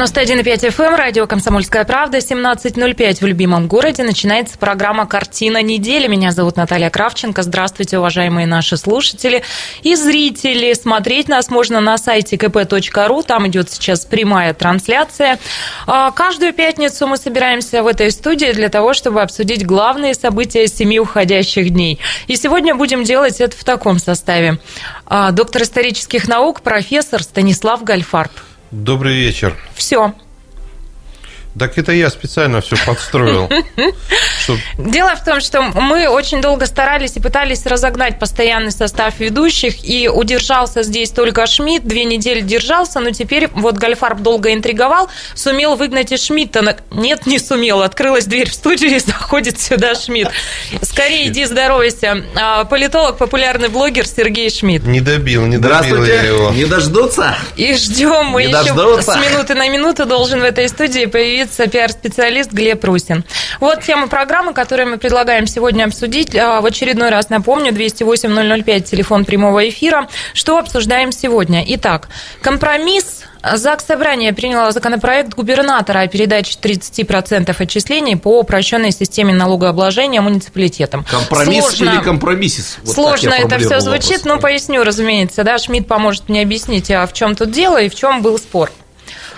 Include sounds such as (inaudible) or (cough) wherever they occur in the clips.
91,5 FM, эм, радио «Комсомольская правда», 17.05 в любимом городе. Начинается программа «Картина недели». Меня зовут Наталья Кравченко. Здравствуйте, уважаемые наши слушатели и зрители. Смотреть нас можно на сайте kp.ru. Там идет сейчас прямая трансляция. А, каждую пятницу мы собираемся в этой студии для того, чтобы обсудить главные события семи уходящих дней. И сегодня будем делать это в таком составе. А, доктор исторических наук, профессор Станислав Гальфарб. Добрый вечер. Все. Так это я специально все подстроил. (laughs) Чтоб... Дело в том, что мы очень долго старались и пытались разогнать постоянный состав ведущих, и удержался здесь только Шмидт, две недели держался, но теперь вот Гальфарб долго интриговал, сумел выгнать и Шмидта. Нет, не сумел. Открылась дверь в студию, и (laughs) заходит сюда Шмидт. Скорее иди здоровайся. А, политолог, популярный блогер Сергей Шмидт. Не добил, не добил я его. Не дождутся? И ждем мы еще с минуты на минуту должен в этой студии появиться пиар-специалист Глеб Русин. Вот тема программы которые мы предлагаем сегодня обсудить. А, в очередной раз напомню, 208-005, телефон прямого эфира. Что обсуждаем сегодня? Итак, компромисс ЗАГС Собрания приняло законопроект губернатора о передаче 30% отчислений по упрощенной системе налогообложения муниципалитетам. Компромисс Сложно... или компромиссис? Вот Сложно это все звучит, но поясню, разумеется. Да, Шмидт поможет мне объяснить, а в чем тут дело и в чем был спор.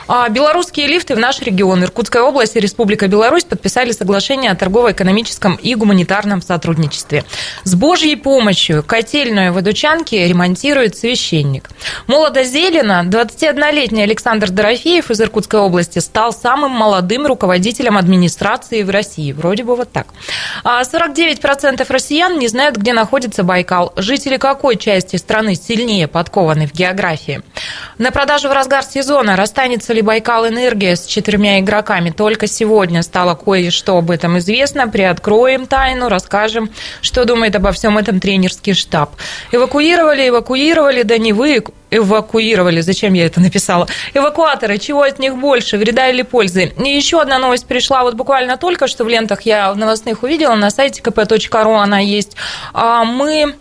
А белорусские лифты в наш регион. Иркутская область и Республика Беларусь подписали соглашение о торгово-экономическом и гуманитарном сотрудничестве. С Божьей помощью котельную в Идучанке ремонтирует священник. Молодо-зелено 21-летний Александр Дорофеев из Иркутской области стал самым молодым руководителем администрации в России. Вроде бы вот так. 49% а россиян не знают, где находится Байкал. Жители какой части страны сильнее подкованы в географии? На продажу в разгар сезона расстанется ли Байкал Энергия с четырьмя игроками. Только сегодня стало кое-что об этом известно. Приоткроем тайну, расскажем, что думает обо всем этом тренерский штаб. Эвакуировали, эвакуировали, да не вы эвакуировали. Зачем я это написала? Эвакуаторы, чего от них больше, вреда или пользы? И еще одна новость пришла вот буквально только что в лентах я в новостных увидела, на сайте kp.ru она есть. А, мы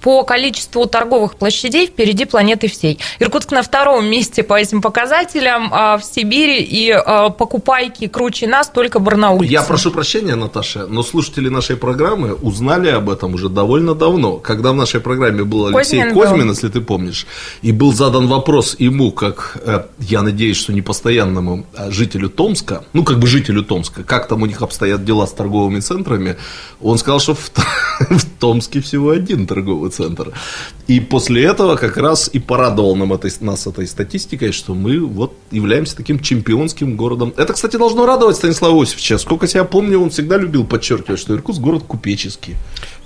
по количеству торговых площадей впереди планеты всей. Иркутск на втором месте по этим показателям а в Сибири, и а, покупайки круче нас только барнаульцы. Я прошу прощения, Наташа, но слушатели нашей программы узнали об этом уже довольно давно, когда в нашей программе был Алексей Козьмин, Козьмин если ты помнишь, и был задан вопрос ему, как, э, я надеюсь, что не постоянному а жителю Томска, ну, как бы жителю Томска, как там у них обстоят дела с торговыми центрами, он сказал, что в, (laughs) в Томске всего один торговый центр. И после этого как раз и порадовал нам этой, нас этой статистикой, что мы вот являемся таким чемпионским городом. Это, кстати, должно радовать Станислава Осиповича. Сколько себя помню, он всегда любил подчеркивать, что Иркутск город купеческий.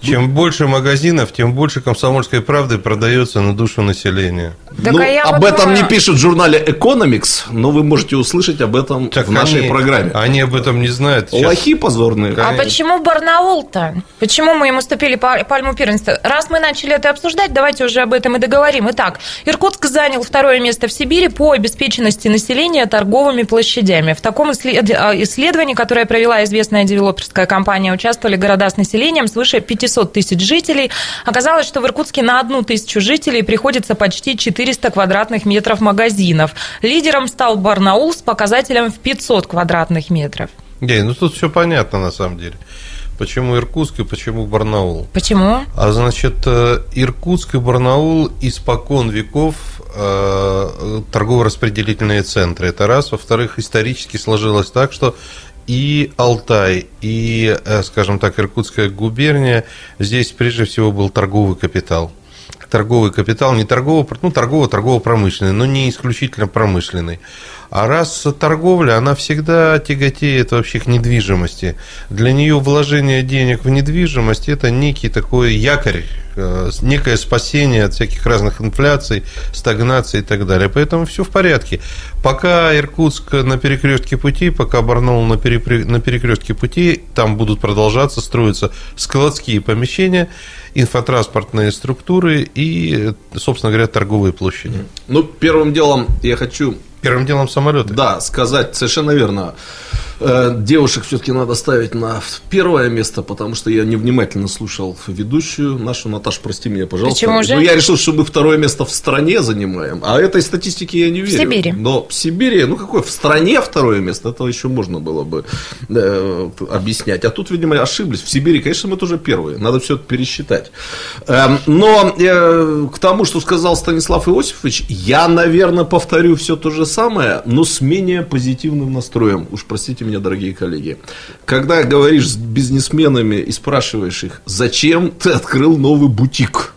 Чем больше магазинов, тем больше комсомольской правды продается на душу населения. Так, ну, а об вот этом думаю... не пишут в журнале Economics, но вы можете услышать об этом так в нашей они, программе. Они об этом не знают. Сейчас. Лохи позорные. Конечно. А почему Барнаул-то? Почему мы ему уступили пальму первенства? Раз мы начали это обсуждать, давайте уже об этом и договорим. Итак, Иркутск занял второе место в Сибири по обеспеченности населения торговыми площадями. В таком а, исследовании, которое провела известная девелоперская компания, участвовали города с населением свыше 500 500 тысяч жителей. Оказалось, что в Иркутске на одну тысячу жителей приходится почти 400 квадратных метров магазинов. Лидером стал Барнаул с показателем в 500 квадратных метров. Гей, ну тут все понятно на самом деле. Почему Иркутск и почему Барнаул? Почему? А значит, э, Иркутск и Барнаул испокон веков э, торгово-распределительные центры. Это раз. Во-вторых, исторически сложилось так, что и Алтай, и, э, скажем так, Иркутская губерния, здесь прежде всего был торговый капитал. Торговый капитал, не торгово, ну, торгово-торгово-промышленный, но не исключительно промышленный. А раз торговля, она всегда тяготеет вообще к недвижимости. Для нее вложение денег в недвижимость – это некий такой якорь, некое спасение от всяких разных инфляций, стагнации и так далее. Поэтому все в порядке. Пока Иркутск на перекрестке пути, пока Барнаул на, перепри... на перекрестке пути, там будут продолжаться строиться складские помещения, инфотранспортные структуры и, собственно говоря, торговые площади. Ну, первым делом я хочу Первым делом самолеты. Да, сказать совершенно верно. Э, девушек все-таки надо ставить на первое место, потому что я невнимательно слушал ведущую нашу. Наташа, прости меня, пожалуйста. Почему же? Ну, я решил, что мы второе место в стране занимаем, а этой статистике я не верю. В Сибири. Но в Сибири, ну какое, в стране второе место, это еще можно было бы э, объяснять. А тут, видимо, ошиблись. В Сибири, конечно, мы тоже первые. Надо все это пересчитать. Э, но э, к тому, что сказал Станислав Иосифович, я, наверное, повторю все то же самое, но с менее позитивным настроем. Уж простите меня, дорогие коллеги. Когда говоришь с бизнесменами и спрашиваешь их, зачем ты открыл новый бутик?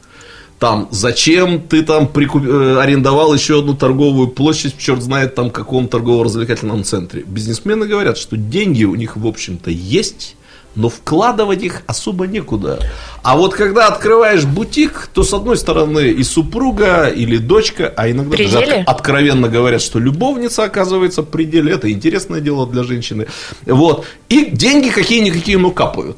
Там, зачем ты там прикуп... Э, арендовал еще одну торговую площадь, черт знает там каком торгово-развлекательном центре. Бизнесмены говорят, что деньги у них, в общем-то, есть, но вкладывать их особо некуда. А вот когда открываешь бутик, то с одной стороны и супруга, или дочка, а иногда даже откровенно говорят, что любовница оказывается в пределе. Это интересное дело для женщины. Вот. И деньги какие-никакие, но капают.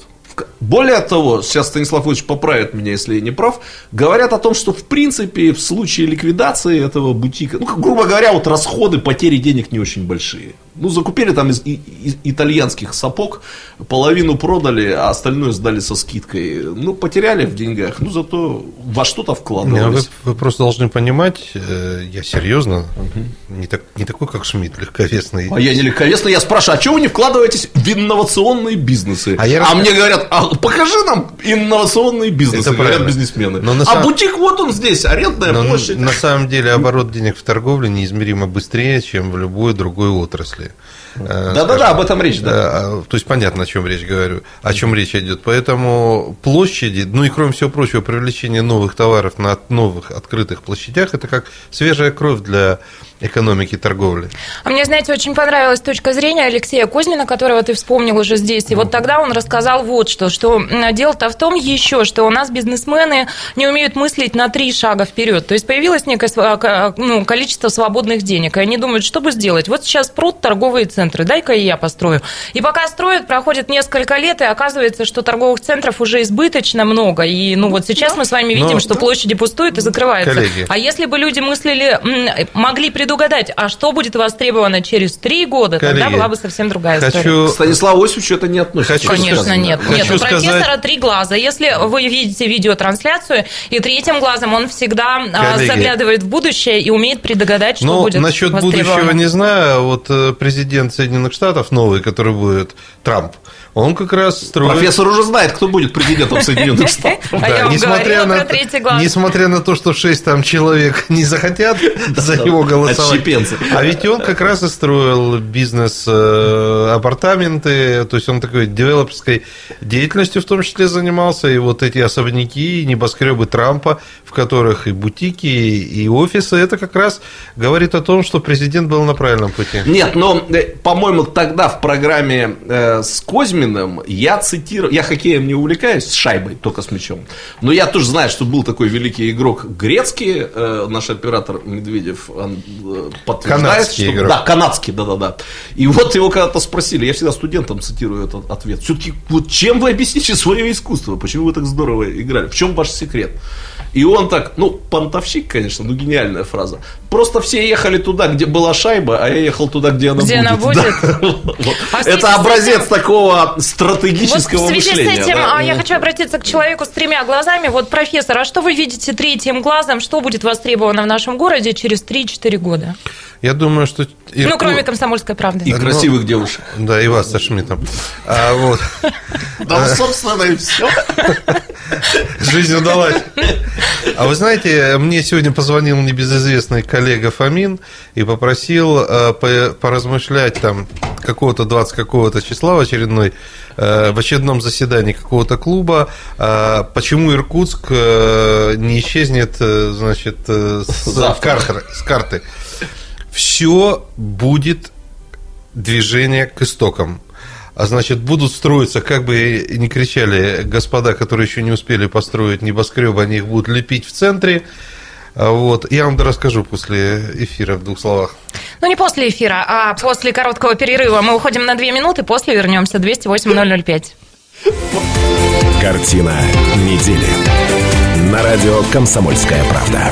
Более того, сейчас Станислав Ильич поправит меня, если я не прав, говорят о том, что в принципе в случае ликвидации этого бутика, ну, грубо говоря, вот расходы, потери денег не очень большие. Ну, закупили там из, из итальянских сапог, половину продали, а остальное сдали со скидкой. Ну, потеряли в деньгах, ну, зато во что-то вкладывались. Вы, вы просто должны понимать, э, я серьезно, угу. не, так, не такой, как Шмидт, легковесный. А я не легковесный, я спрашиваю, а чего вы не вкладываетесь в инновационные бизнесы? А, я а мне говорят, а покажи нам инновационные бизнесы, Это говорят правильно. бизнесмены. Но а сам... бутик вот он здесь, арендная Но площадь. На самом деле оборот денег в торговле неизмеримо быстрее, чем в любой другой отрасли. Э, Да-да-да, об этом речь, да. А, то есть понятно, о чем речь говорю, о чем речь идет. Поэтому площади, ну и кроме всего прочего, привлечение новых товаров на новых открытых площадях, это как свежая кровь для экономики торговли. А мне, знаете, очень понравилась точка зрения Алексея Кузьмина, которого ты вспомнил уже здесь. И вот тогда он рассказал вот что, что дело-то в том еще, что у нас бизнесмены не умеют мыслить на три шага вперед. То есть появилось некое ну, количество свободных денег, и они думают, что бы сделать. Вот сейчас пруд торговые центры, дай-ка и я построю. И пока строят, проходит несколько лет, и оказывается, что торговых центров уже избыточно много. И ну вот сейчас мы с вами видим, Но, что площади пустуют и закрываются. Коллеги. А если бы люди мыслили, могли придумать предугадать, а что будет востребовано через три года, Коллеги, тогда была бы совсем другая хочу... история. Станиславу Осичу это не относится. Хочу Конечно, сказать. нет. Хочу нет, у профессора сказать... три глаза. Если вы видите видеотрансляцию, и третьим глазом он всегда а, Коллеги. заглядывает в будущее и умеет предугадать, что ну, будет насчет будущего не знаю. Вот э, президент Соединенных Штатов новый, который будет Трамп, он как раз строит... Профессор уже знает, кто будет президентом Соединенных (laughs) Штатов. Да, несмотря на, то, что шесть там человек (laughs) не захотят за него голосовать. А ведь он как раз и строил бизнес э, апартаменты, то есть он такой девелоперской деятельностью в том числе занимался, и вот эти особняки, небоскребы Трампа, в которых и бутики, и офисы, это как раз говорит о том, что президент был на правильном пути. Нет, но, э, по-моему, тогда в программе э, с Козьмин Кузьминым я цитирую, я хоккеем не увлекаюсь, с шайбой, только с мячом. Но я тоже знаю, что был такой великий игрок грецкий, э, наш оператор Медведев он, э, подтверждает, канадский что... Игрок. Да, канадский, да-да-да. И вот его когда-то спросили, я всегда студентам цитирую этот ответ. Все-таки вот чем вы объясните свое искусство? Почему вы так здорово играли? В чем ваш секрет? И он так, ну, понтовщик, конечно, ну, гениальная фраза. Просто все ехали туда, где была шайба, а я ехал туда, где она где будет. Где она (laughs) будет? А Это образец такого стратегического вот в связи мышления. с этим да? я хочу обратиться к человеку с тремя глазами. Вот, профессор, а что вы видите третьим глазом? Что будет востребовано в нашем городе через 3-4 года? Я думаю, что... Ну, кроме комсомольской правды. И красивых девушек. Да, и вас со Шмидтом. А, вот. Да, собственно, и все. Жизнь удалась. А вы знаете, мне сегодня позвонил небезызвестный коллега Фомин и попросил э, поразмышлять там какого-то 20 какого-то числа в очередной э, в очередном заседании какого-то клуба, э, почему Иркутск не исчезнет, значит, с карты, с карты. Все будет движение к истокам а значит, будут строиться, как бы ни кричали господа, которые еще не успели построить небоскребы, они их будут лепить в центре. А вот. Я вам расскажу после эфира в двух словах. Ну, не после эфира, а после короткого перерыва. Мы уходим на две минуты, после вернемся. 208-005. Картина недели. На радио «Комсомольская правда».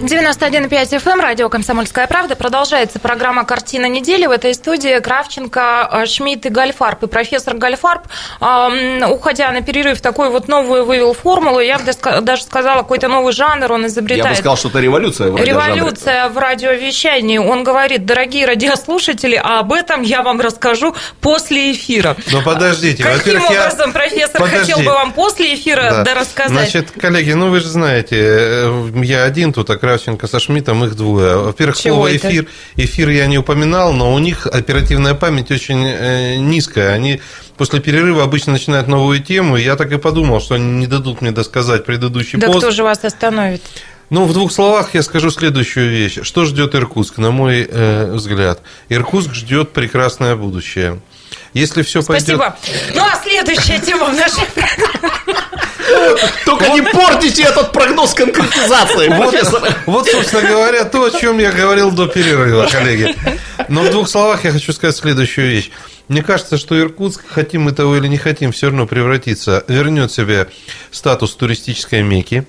91,5 FM, эм, радио «Комсомольская правда». Продолжается программа «Картина недели». В этой студии Кравченко, э, Шмидт и Гальфарб. И профессор Гальфарб, уходя на перерыв, такую вот новую вывел формулу. Я бы даже сказала, какой-то новый жанр он изобретает. Я бы сказал, что это революция в Революция в радиовещании. Он говорит, дорогие радиослушатели, а об этом я вам расскажу после эфира. Но подождите. Каким образом, я... профессор, Подожди. хотел бы вам после эфира да. рассказать? Значит, коллеги, ну вы же знаете, э, я один тут, а Кравченко со Шмидтом, их двое. Во-первых, слово эфир, эфир я не упоминал, но у них оперативная память очень э, низкая. Они после перерыва обычно начинают новую тему, я так и подумал, что они не дадут мне досказать предыдущий да пост. Да кто же вас остановит? Ну, в двух словах я скажу следующую вещь. Что ждет Иркутск, на мой э, взгляд? Иркутск ждет прекрасное будущее. Если все пойдет... Спасибо. Ну, а следующая тема в нашей только не портите этот прогноз конкретизации, профессор. Вот, собственно говоря, то, о чем я говорил до перерыва, коллеги. Но в двух словах я хочу сказать следующую вещь. Мне кажется, что Иркутск, хотим мы того или не хотим, все равно превратится, вернет себе статус туристической меки.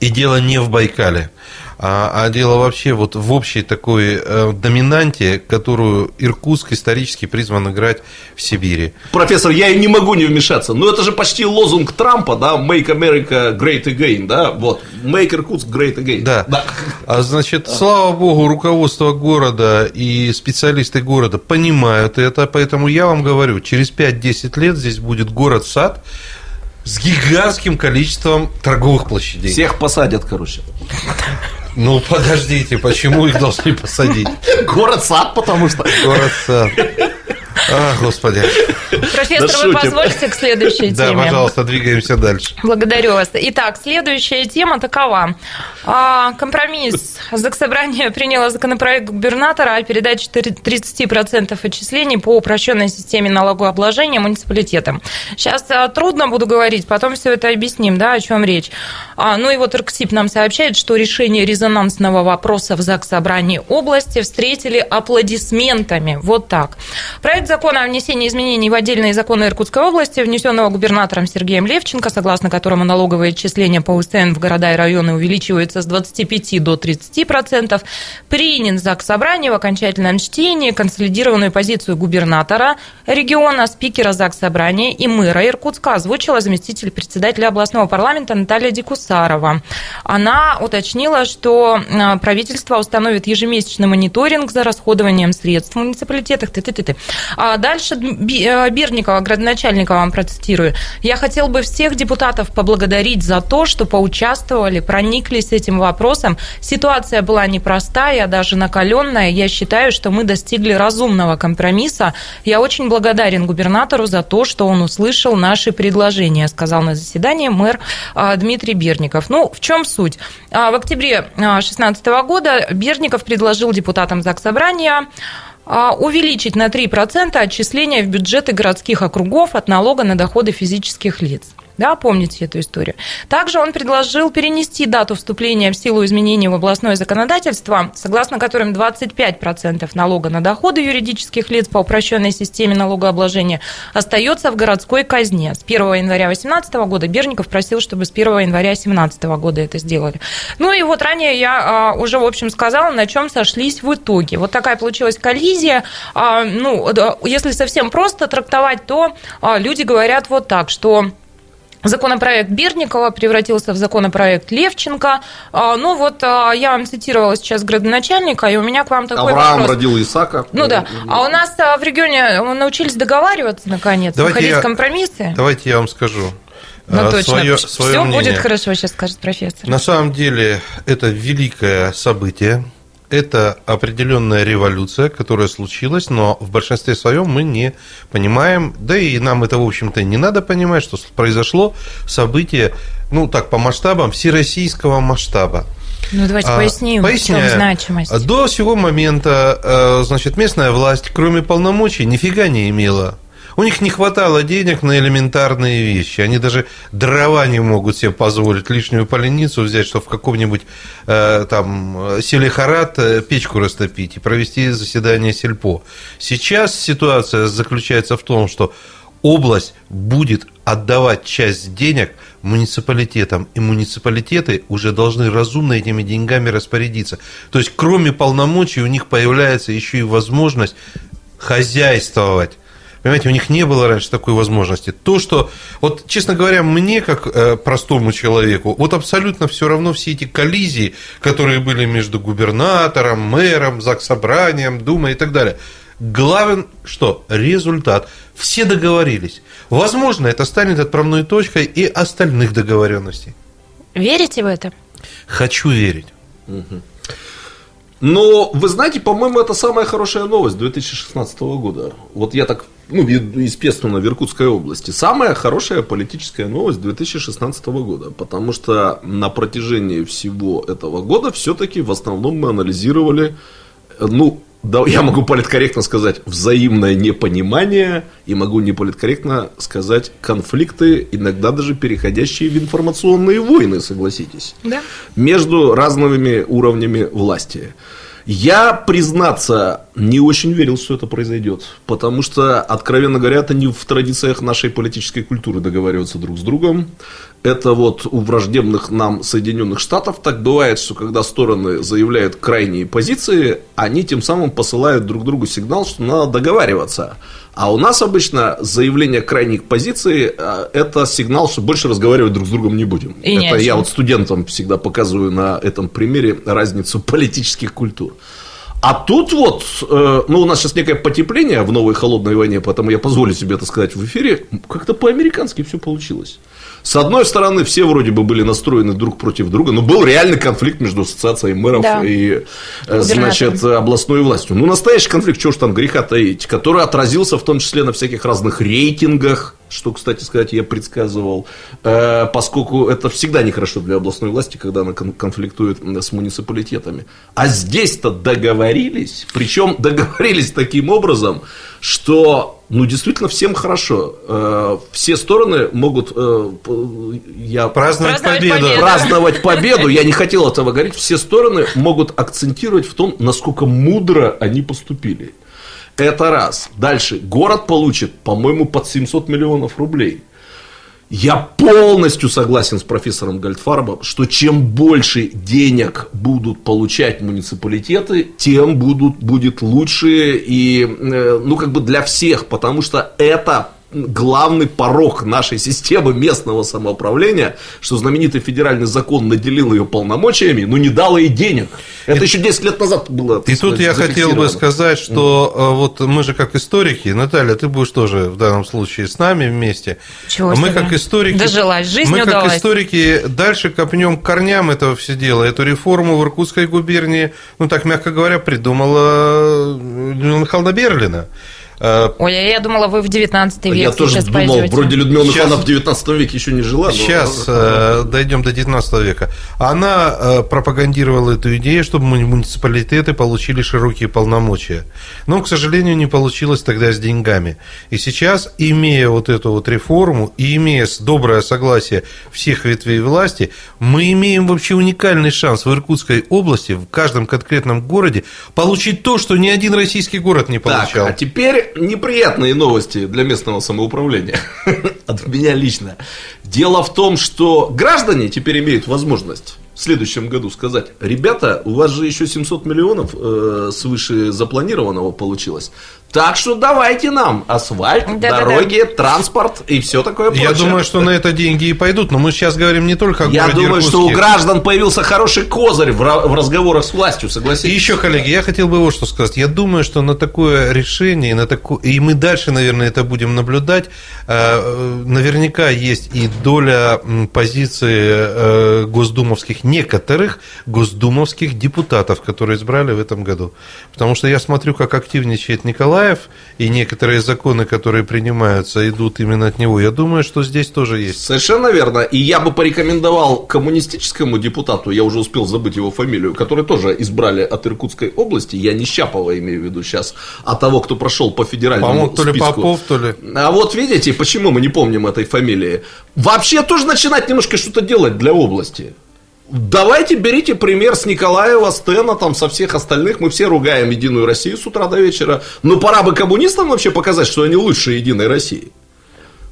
И дело не в Байкале а, а дело вообще вот в общей такой э, доминанте, которую Иркутск исторически призван играть в Сибири. Профессор, я не могу не вмешаться, но это же почти лозунг Трампа, да, Make America Great Again, да, вот, Make Иркутск Great Again. Да, да. А, значит, слава богу, руководство города и специалисты города понимают это, поэтому я вам говорю, через 5-10 лет здесь будет город-сад, с гигантским количеством торговых площадей. Всех посадят, короче. Ну, подождите, почему их должны посадить? Город-сад, потому что. Город-сад. А, господи. Профессор, да вы позволите к следующей теме? Да, пожалуйста, двигаемся дальше. Благодарю вас. Итак, следующая тема такова. А, компромисс. Заксобрание приняло законопроект губернатора о передаче 30% отчислений по упрощенной системе налогообложения муниципалитетам. Сейчас а, трудно буду говорить, потом все это объясним, да, о чем речь. А, ну и вот РКСИП нам сообщает, что решение резонансного вопроса в Заксобрании области встретили аплодисментами. Вот так. Проект закона о внесении изменений в отдельные законы Иркутской области, внесенного губернатором Сергеем Левченко, согласно которому налоговые отчисления по УСН в города и районы увеличиваются с 25 до 30 процентов, принят ЗАГС Собрания в окончательном чтении консолидированную позицию губернатора региона, спикера ЗАГС Собрания и мэра Иркутска озвучила заместитель председателя областного парламента Наталья Дикусарова. Она уточнила, что а, правительство установит ежемесячный мониторинг за расходованием средств в муниципалитетах. Ты -ты -ты -ты. А дальше э, Бирникова, градоначальника вам процитирую. Я хотел бы всех депутатов поблагодарить за то, что поучаствовали, прониклись этим вопросом. Ситуация была непростая, даже накаленная. Я считаю, что мы достигли разумного компромисса. Я очень благодарен губернатору за то, что он услышал наши предложения, сказал на заседании мэр а, Дмитрий Бирников. Ну, в чем суть? А, в октябре 2016 а, года Бирников предложил депутатам Заксобрания а, увеличить на 3% отчисления в бюджеты городских округов от налога на доходы физических лиц. Да, помните эту историю. Также он предложил перенести дату вступления в силу изменений в областное законодательство, согласно которым 25% налога на доходы юридических лиц по упрощенной системе налогообложения остается в городской казне. С 1 января 2018 года Берников просил, чтобы с 1 января 2017 года это сделали. Ну и вот ранее я а, уже, в общем, сказала, на чем сошлись в итоге. Вот такая получилась коллизия. А, ну, если совсем просто трактовать, то а, люди говорят вот так, что Законопроект Берникова превратился в законопроект Левченко. А, ну вот а, я вам цитировала сейчас градоначальника, и у меня к вам такой Авраам вопрос. родил Исаака. Ну да. А у нас а, в регионе научились договариваться наконец, давайте находить я, компромиссы. Давайте я вам скажу. Ну точно, свое, свое все мнение. будет хорошо, сейчас скажет профессор. На самом деле это великое событие, это определенная революция, которая случилась, но в большинстве своем мы не понимаем, да и нам это, в общем-то, не надо понимать, что произошло событие, ну так, по масштабам, всероссийского масштаба. Ну, давайте а, поясним, Поясняю. в чем значимость. До сего момента, э, значит, местная власть, кроме полномочий, нифига не имела. У них не хватало денег на элементарные вещи. Они даже дрова не могут себе позволить лишнюю поленницу взять, чтобы в каком-нибудь э, там Селихарат э, печку растопить и провести заседание сельпо. Сейчас ситуация заключается в том, что область будет отдавать часть денег муниципалитетам, и муниципалитеты уже должны разумно этими деньгами распорядиться. То есть, кроме полномочий, у них появляется еще и возможность хозяйствовать. Понимаете, у них не было раньше такой возможности. То, что, вот, честно говоря, мне, как э, простому человеку, вот абсолютно все равно все эти коллизии, которые были между губернатором, мэром, заксобранием, думой и так далее. Главен что? Результат. Все договорились. Возможно, это станет отправной точкой и остальных договоренностей. Верите в это? Хочу верить. Угу. Но, вы знаете, по-моему, это самая хорошая новость 2016 года. Вот я так, ну, Пестуна в Иркутской области. Самая хорошая политическая новость 2016 года. Потому что на протяжении всего этого года все-таки в основном мы анализировали, ну, да, я могу политкорректно сказать взаимное непонимание и могу неполиткорректно сказать конфликты, иногда даже переходящие в информационные войны, согласитесь, да. между разными уровнями власти. Я, признаться, не очень верил, что это произойдет. Потому что, откровенно говоря, это не в традициях нашей политической культуры договариваться друг с другом. Это вот у враждебных нам Соединенных Штатов так бывает, что когда стороны заявляют крайние позиции, они тем самым посылают друг другу сигнал, что надо договариваться. А у нас обычно заявление крайних позиций э, – это сигнал, что больше разговаривать друг с другом не будем. И это я вот студентам всегда показываю на этом примере разницу (laughs) политических культур. А тут вот, э, ну, у нас сейчас некое потепление в новой холодной войне, поэтому я позволю себе это сказать в эфире, как-то по-американски все получилось. С одной стороны, все вроде бы были настроены друг против друга, но был реальный конфликт между ассоциацией мэров да. и, э, значит, областной властью. Ну, настоящий конфликт, чего ж там греха таить, который отразился в том числе на всяких разных рейтингах, что, кстати сказать, я предсказывал, э, поскольку это всегда нехорошо для областной власти, когда она конфликтует с муниципалитетами. А здесь-то договорились, причем (laughs) договорились таким образом, что ну, действительно, всем хорошо. Э, все стороны могут э, я праздновать, праздновать победу. победу. Праздновать (laughs) победу. Я не хотел этого говорить. Все стороны могут акцентировать в том, насколько мудро они поступили. Это раз. Дальше. Город получит, по-моему, под 700 миллионов рублей. Я полностью согласен с профессором Гальдфарбом, что чем больше денег будут получать муниципалитеты, тем будут, будет лучше и, э, ну, как бы для всех, потому что это главный порог нашей системы местного самоуправления, что знаменитый федеральный закон наделил ее полномочиями, но не дал ей денег. Это и, еще 10 лет назад было. И тут я хотел бы сказать, что mm. вот мы же как историки, Наталья, ты будешь тоже в данном случае с нами вместе. Чего мы себе? как историки, Дожилась, жизнь мы удалась. как историки дальше копнем корням этого все дела. Эту реформу в Иркутской губернии, ну так мягко говоря, придумала Людмила Михайловна Берлина. Э, Ой, я думала, вы в 19 веке Я тоже думал, пойдете. вроде Людмила Михайловна в 19 веке еще не жила. Но... Сейчас э, дойдем до 19 века. Она э, пропагандировала эту идею, чтобы муниципалитеты получили широкие полномочия. Но, к сожалению, не получилось тогда с деньгами. И сейчас, имея вот эту вот реформу и имея доброе согласие всех ветвей власти, мы имеем вообще уникальный шанс в Иркутской области, в каждом конкретном городе, получить то, что ни один российский город не получал. Так, а теперь неприятные новости для местного самоуправления. (laughs) От меня лично. Дело в том, что граждане теперь имеют возможность в следующем году сказать, ребята, у вас же еще 700 миллионов э, свыше запланированного получилось. Так что давайте нам асфальт, да, дороги, да, да. транспорт и все такое прочее. Я думаю, что на это деньги и пойдут, но мы сейчас говорим не только о Я думаю, Иркутске. что у граждан появился хороший козырь в разговорах с властью, согласитесь. И еще, коллеги, я хотел бы вот что сказать. Я думаю, что на такое решение, на такое, и мы дальше, наверное, это будем наблюдать, э, наверняка есть и доля позиции э, госдумовских, некоторых госдумовских депутатов, которые избрали в этом году. Потому что я смотрю, как активничает Николаев, и некоторые законы, которые принимаются, идут именно от него. Я думаю, что здесь тоже есть. Совершенно верно. И я бы порекомендовал коммунистическому депутату, я уже успел забыть его фамилию, который тоже избрали от Иркутской области, я не Щапова имею в виду сейчас, а того, кто прошел по федеральному По-моему, то ли Попов, то ли... А вот видите, почему мы не помним этой фамилии? Вообще тоже начинать немножко что-то делать для области. Давайте берите пример с Николаева, Стена, там, со всех остальных. Мы все ругаем Единую Россию с утра до вечера. Но пора бы коммунистам вообще показать, что они лучше Единой России.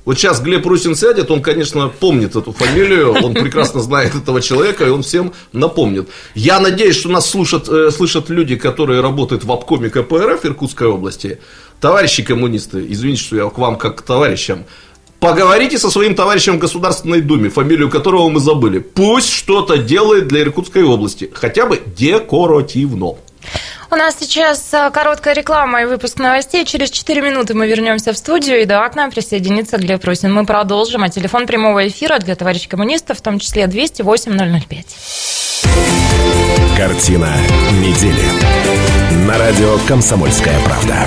Вот сейчас Глеб Русин сядет, он, конечно, помнит эту фамилию, он прекрасно знает этого человека, и он всем напомнит. Я надеюсь, что нас слушат, э, слышат люди, которые работают в обкоме КПРФ Иркутской области. Товарищи коммунисты, извините, что я к вам как к товарищам. Поговорите со своим товарищем в Государственной Думе, фамилию которого мы забыли. Пусть что-то делает для Иркутской области, хотя бы декоративно. У нас сейчас а, короткая реклама и выпуск новостей. Через 4 минуты мы вернемся в студию, и да, к нам присоединится Глеб Русин. Мы продолжим. А телефон прямого эфира для товарищей коммунистов, в том числе 208 005. Картина недели. На радио «Комсомольская правда».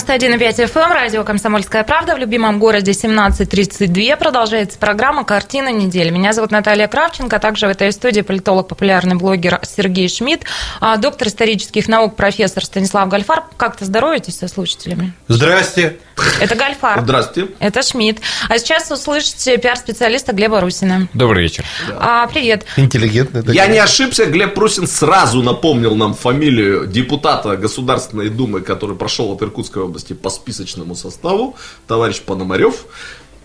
91,5 FM, радио «Комсомольская правда» в любимом городе 1732. Продолжается программа «Картина недели». Меня зовут Наталья Кравченко, а также в этой студии политолог, популярный блогер Сергей Шмидт, а доктор исторических наук, профессор Станислав Гальфар. Как-то здороваетесь со слушателями? Здрасте. Это Гальфар. Здравствуйте. Это Шмидт. А сейчас услышите пиар-специалиста Глеба Русина. Добрый вечер. А, привет. Интеллигентный. Я не ошибся, Глеб Прусин сразу напомнил нам фамилию депутата Государственной Думы, который прошел от Иркутской области по списочному составу, товарищ Пономарев.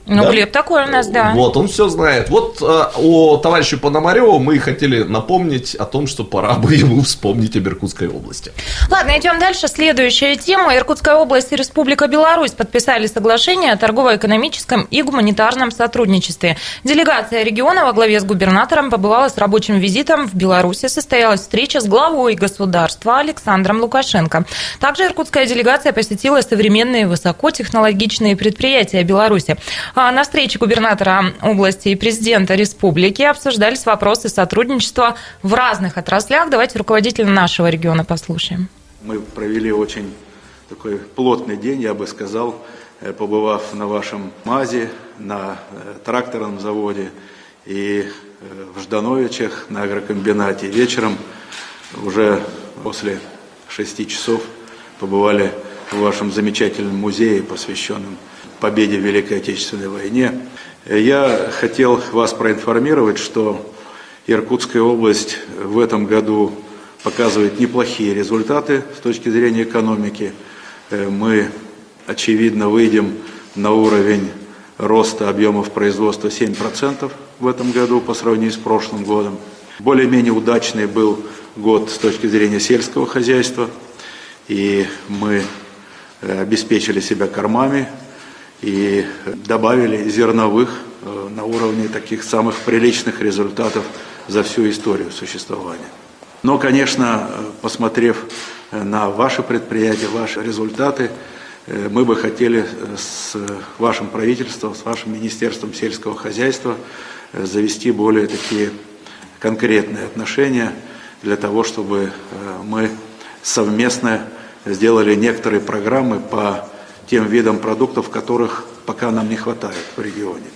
Ну, да? Глеб такой у нас, да. Вот, он все знает. Вот э, о товарищу Пономареву мы хотели напомнить о том, что пора бы ему вспомнить об Иркутской области. Ладно, идем дальше. Следующая тема. Иркутская область и Республика Беларусь подписали соглашение о торгово-экономическом и гуманитарном сотрудничестве. Делегация региона во главе с губернатором побывала с рабочим визитом в Беларуси. Состоялась встреча с главой государства Александром Лукашенко. Также иркутская делегация посетила современные высокотехнологичные предприятия Беларуси. А на встрече губернатора области и президента республики обсуждались вопросы сотрудничества в разных отраслях. Давайте руководителя нашего региона послушаем. Мы провели очень такой плотный день, я бы сказал, э, побывав на вашем МАЗе, на э, тракторном заводе и э, в Ждановичах на агрокомбинате. Вечером уже после шести часов побывали в вашем замечательном музее, посвященном победе в Великой Отечественной войне. Я хотел вас проинформировать, что Иркутская область в этом году показывает неплохие результаты с точки зрения экономики. Э, мы, очевидно, выйдем на уровень роста объемов производства 7% в этом году по сравнению с прошлым годом. Более-менее удачный был год с точки зрения сельского хозяйства, и мы э, обеспечили себя кормами, и добавили зерновых э, на уровне таких самых приличных результатов за всю историю существования. Но, конечно, посмотрев э, на ваши предприятия, ваши результаты, э, мы бы хотели с вашим правительством, с вашим Министерством сельского хозяйства завести более такие конкретные отношения для того, чтобы мы совместно сделали некоторые программы по тем видам продуктов, которых пока нам не хватает в регионе.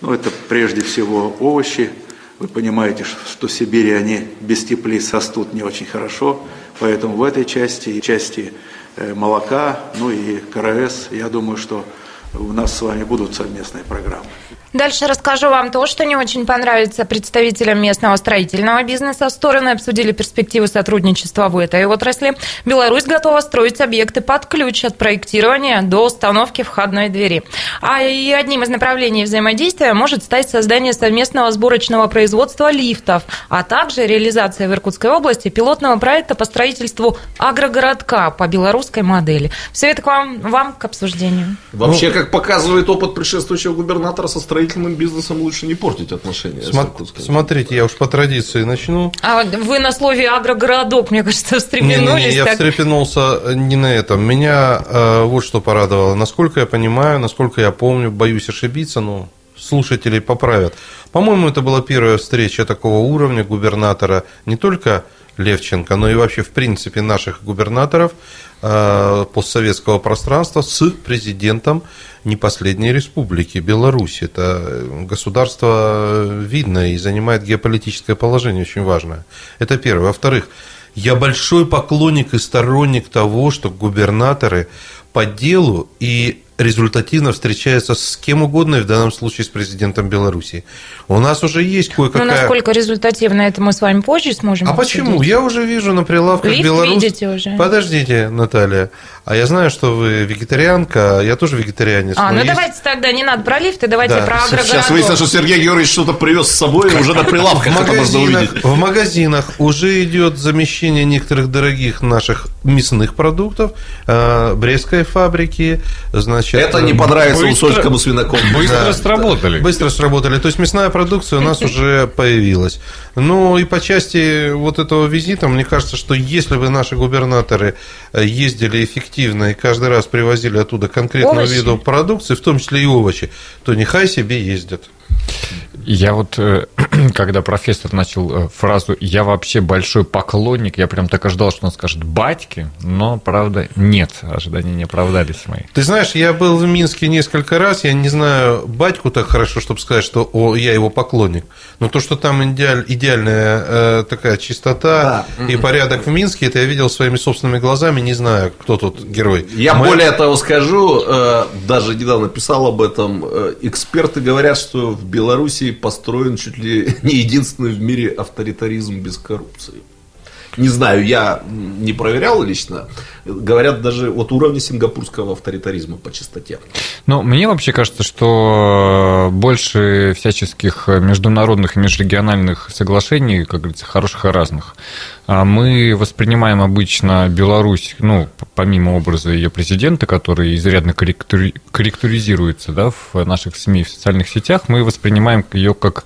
Ну, это прежде всего овощи. Вы понимаете, что в Сибири они без теплиц растут не очень хорошо, поэтому в этой части и части э, молока, ну и КРС, я думаю, что у нас с вами будут совместные программы. Дальше расскажу вам то, что не очень понравится представителям местного строительного бизнеса. Стороны обсудили перспективы сотрудничества в этой отрасли. Беларусь готова строить объекты под ключ от проектирования до установки входной двери. А и одним из направлений взаимодействия может стать создание совместного сборочного производства лифтов, а также реализация в Иркутской области пилотного проекта по строительству агрогородка по белорусской модели. Все это к вам, вам к обсуждению. Вообще, как показывает опыт предшествующего губернатора со строительством строительным бизнесом лучше не портить отношения. Смо- смотрите, я уж по традиции начну. А вы на слове агрогородок, мне кажется, (laughs) встрепенулись. Не, не, не, я так... встрепенулся не на этом. Меня э, вот что порадовало. Насколько я понимаю, насколько я помню, боюсь ошибиться, но слушателей поправят. По-моему, это была первая встреча такого уровня губернатора не только Левченко, но и вообще, в принципе, наших губернаторов э, постсоветского пространства с президентом не последней республики Беларусь. Это государство видное и занимает геополитическое положение очень важное. Это первое. Во-вторых, я большой поклонник и сторонник того, что губернаторы по делу и результативно встречается с кем угодно, и в данном случае с президентом Беларуси. У нас уже есть кое-какая... Ну, насколько результативно, это мы с вами позже сможем А обсудить. почему? Я уже вижу на прилавках Лифт Беларусь... видите уже. Подождите, Наталья. А я знаю, что вы вегетарианка, я тоже вегетарианец. А, ну есть- давайте тогда не надо про лифты, давайте Да. про агрогородок. Сейчас выяснится, что Сергей Георгиевич что-то привез с собой, и уже на В прилавках увидеть. магазинах, в магазинах уже идет замещение некоторых дорогих наших мясных продуктов, э, Брестской фабрики, значит... Это не э, понравится Быстро- усольскому свинокому. Быстро Да. сработали. Быстро сработали. То есть мясная продукция у нас (laughs) уже появилась. Ну и по части вот этого визита, мне кажется, что если бы наши губернаторы ездили эффективно и каждый раз привозили оттуда конкретного Овощи. вида продукции, в том числе и овощи, то нехай себе ездят. Я вот, э, (clears throat) когда профессор начал э, фразу «я вообще большой поклонник», я прям так ожидал, что он скажет «батьки», но, правда, нет, ожидания не оправдались мои. Ты знаешь, я был в Минске несколько раз, я не знаю батьку так хорошо, чтобы сказать, что о, я его поклонник. Но то, что там идеаль- идеальная э, такая чистота и порядок в Минске, это я видел своими собственными глазами, не знаю, кто тут герой. Я Моя- более того скажу, э, даже недавно писал об этом, э, эксперты говорят, что в Беларуси построен чуть ли не единственный в мире авторитаризм без коррупции. Не знаю, я не проверял лично. Говорят, даже вот уровня сингапурского авторитаризма по чистоте. Ну, мне вообще кажется, что больше всяческих международных и межрегиональных соглашений, как говорится, хороших и разных, мы воспринимаем обычно Беларусь, ну, помимо образа ее президента, который изрядно корректури- корректуризируется да, в наших СМИ в социальных сетях, мы воспринимаем ее как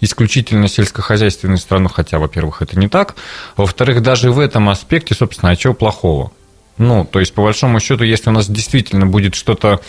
исключительно сельскохозяйственную страну, хотя, во-первых, это не так. Во-вторых, даже в этом аспекте, собственно, а чего плохого? Ну, то есть, по большому счету, если у нас действительно будет что-то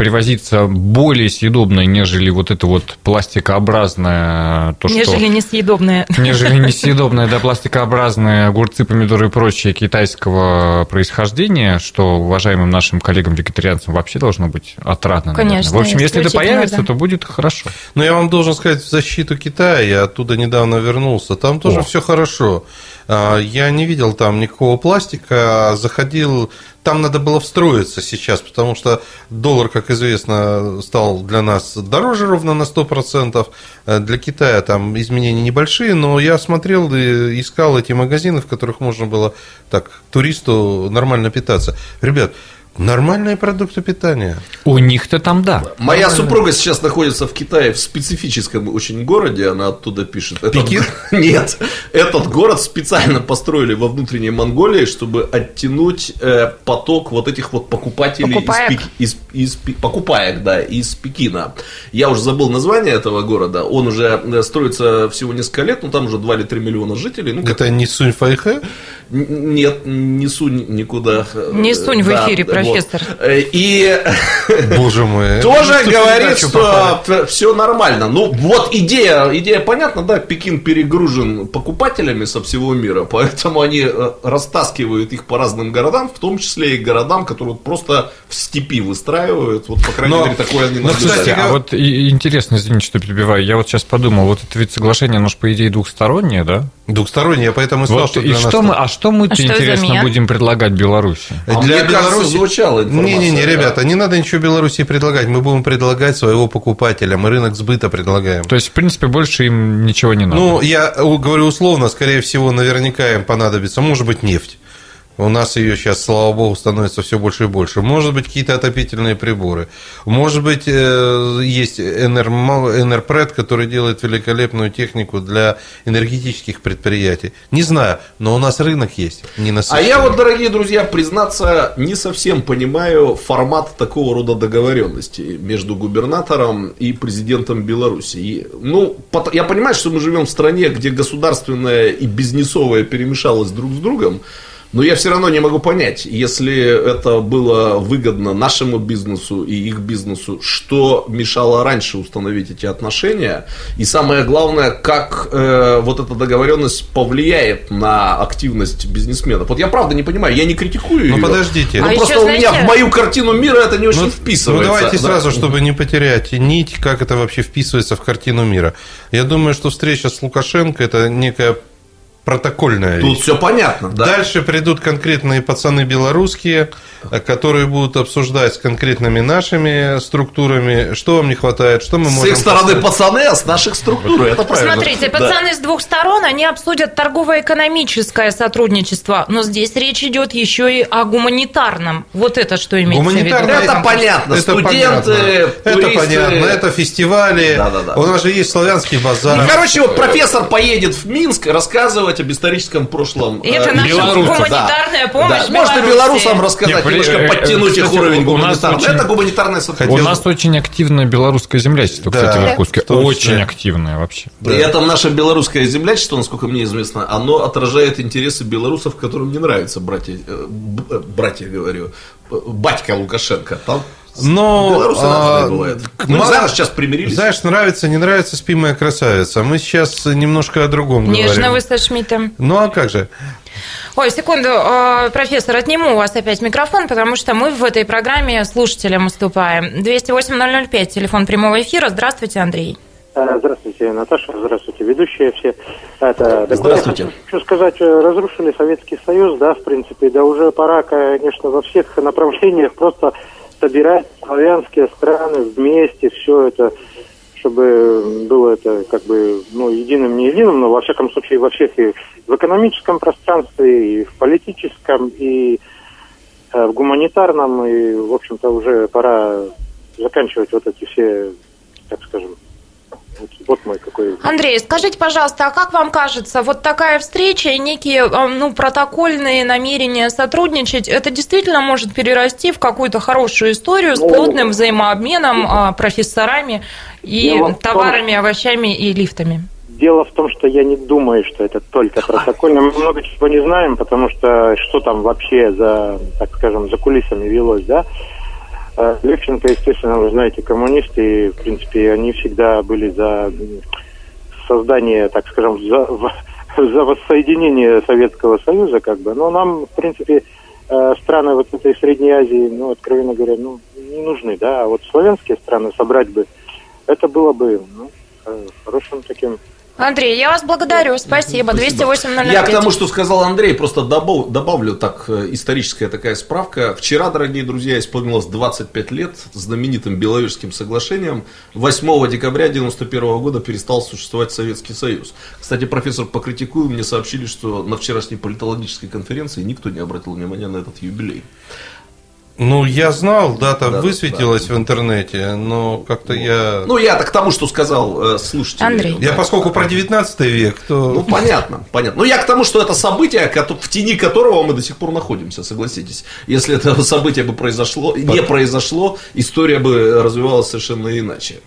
привозиться более съедобное, нежели вот это вот пластикообразное, то, Нежели что... несъедобные. Нежели (laughs) несъедобное, да, пластикообразные огурцы, помидоры и прочее китайского происхождения, что уважаемым нашим коллегам-вегетарианцам вообще должно быть отрадно. наверное. Конечно, В общем, если это появится, да. то будет хорошо. Но я вам должен сказать в защиту Китая, я оттуда недавно вернулся, там тоже О. все хорошо. А, Я не видел там никакого пластика, а заходил, там надо было встроиться сейчас, потому что доллар, как известно, стал для нас дороже ровно на 100%, Э, для Китая там изменения небольшие, но я смотрел и искал эти магазины, в которых можно было так туристу нормально питаться. Ребят, нормальные продукты питания. У них-то там да. Моя супруга сейчас находится в Китае в специфическом очень городе, она оттуда пишет. Этот Пекин? (laughs) Нет, этот город специально построили во внутренней Монголии, чтобы оттянуть э, поток вот этих вот покупателей из, Покупаек. Пек- из- из Пе- покупаек, да, из Пекина. Я уже забыл название этого города, он уже э, строится всего несколько лет, но там уже 2 или 3 миллиона жителей. Ну, как- Это не Сунь Файхэ? Нет, не сунь никуда. Не сунь в Да, эфире, вот. Профессор. Э, И (laughs) Боже мой. тоже Ну, говорит, что все нормально. Ну, вот идея, идея понятна, да, Пекин перегружен покупателями со всего мира, поэтому они э, растаскивают их по разным городам, в том числе и городам, которые вот просто в степи выстраивают. Вот, по крайней Но- мере, такое они но, кстати, А вот интересно, извините, что перебиваю, я вот сейчас подумал, вот это ведь соглашение, оно же, по идее, двухстороннее, да? Двухстороннее, поэтому и сказал, Вот, что и для нас что мы, а что мы-то, А интересно, будем предлагать Беларуси? А мне кажется, звучала информация, Не-не-не, ребята, не надо ничего Беларуси предлагать. Мы будем предлагать своего покупателя. Мы рынок сбыта предлагаем. То есть, в принципе, больше им ничего не надо. Ну, я говорю условно, скорее всего, наверняка им понадобится, может быть, нефть. У нас ее сейчас, слава богу, становится все больше и больше. Может быть, какие-то отопительные приборы. Может быть, э, есть НРПРЭД, который делает великолепную технику для энергетических предприятий. Не знаю, но у нас рынок есть. Не А я вот, дорогие друзья, признаться, не совсем понимаю формат такого рода договоренности между губернатором и президентом Беларуси. И, ну, я понимаю, что мы живем в стране, где государственное и бизнесовое перемешалось друг с другом. Но я все равно не могу понять, если это было выгодно нашему бизнесу и их бизнесу, что мешало раньше установить эти отношения, и самое главное, как э, вот эта договоренность повлияет на активность бизнесменов. Вот я правда не понимаю, я не критикую Ну, ее. подождите. но А просто еще, у меня знаете- в мою картину мира это не очень Ну, вписывается. Ну, давайте Да. сразу, чтобы не потерять нить, как это вообще вписывается в картину мира. Я думаю, что встреча с Лукашенко – это некая протокольная Тут вещь. все понятно, да. Дальше придут конкретные пацаны белорусские, которые будут обсуждать с конкретными нашими структурами, что вам не хватает, что мы С можем... их стороны поставить. пацаны, а с наших структуры. Это правильно. Смотрите, Да. пацаны с двух сторон, они обсудят торгово-экономическое сотрудничество, но здесь речь идет еще и о гуманитарном. Вот это что имеется в виду. Гуманитарное- Это понятно. Это Студенты, понятно. Это туристы. понятно. Это фестивали. Да-да-да. У нас же есть славянский базар. Ну, короче, вот профессор поедет в Минск рассказывать об историческом прошлом. И это э, наша белорусов. гуманитарная помощь Да. Можно белорусам рассказать, Не, немножко э, э, подтянуть их уровень гуманитарного. Это гуманитарное сотрудничество. У нас очень активное белорусское землячество, кстати, Да, в Иркутске. Очень активное вообще. При этом наше белорусское землячество, насколько мне известно, оно отражает интересы белорусов, которым не нравятся братья, э, э, братья говорю, э, батька Лукашенко. Там Но белорусы а, бывают. Мы сейчас примирились. Знаешь, нравится, не нравится, спи моя красавица. Мы сейчас немножко о другом Нежно говорим. вы со Шмидтом. Ну а как же? Ой, секунду, э, профессор, отниму у вас опять микрофон, потому что мы в этой программе слушателям уступаем. 208-005, телефон прямого эфира. Здравствуйте, Андрей. А, Здравствуйте, Наташа, здравствуйте, ведущие все. Это, Здравствуйте. я Хочу сказать, э, разрушили Советский Союз, да, в принципе, да уже пора, конечно, во всех направлениях просто собирать славянские страны вместе, все это, чтобы было это как бы, ну, единым, не единым, но во всяком случае во всех и в экономическом пространстве, и в политическом, и э, в гуманитарном, и, в общем-то, уже пора заканчивать вот эти все, так скажем, вот, вот мой какой Андрей, скажите, пожалуйста, а как вам кажется, вот такая встреча и некие ну, протокольные намерения сотрудничать, это действительно может перерасти в какую-то хорошую историю с Ну, плотным взаимообменом а, профессорами и том- товарами, овощами и лифтами? Дело в том, что я не думаю, что это только протокольно. Мы много чего не знаем, потому что что там вообще за, так скажем, за кулисами велось, да? Э, Левченко, естественно, вы знаете, коммунисты, в принципе, они всегда были за создание, так скажем, за, (laughs) за воссоединение Советского Союза, как бы. Но нам, в принципе, э, страны вот этой Средней Азии, ну, откровенно говоря, ну, не нужны, да. А вот славянские страны собрать бы, это было бы, ну, э, хорошим таким Андрей, я вас благодарю, спасибо. 208 Я к тому, что сказал Андрей, просто добав- добавлю так э, историческая такая справка. Вчера, дорогие друзья, исполнилось 25 лет знаменитым Беловежским соглашением. 8 декабря 1991 года перестал существовать Советский Союз. Кстати, профессор, покритикую, мне сообщили, что на вчерашней политологической конференции никто не обратил внимания на этот юбилей. Ну, я знал, дата Да, высветилась в интернете, но как-то я... Ну, я так к тому, что сказал э, слушатель. Андрей. Я поскольку про 19 век, то... Ну, понятно, понятно. Ну, я к тому, что это событие, в тени которого мы до сих пор находимся, согласитесь. Если это (laughs) событие бы произошло, не произошло, история бы развивалась совершенно иначе.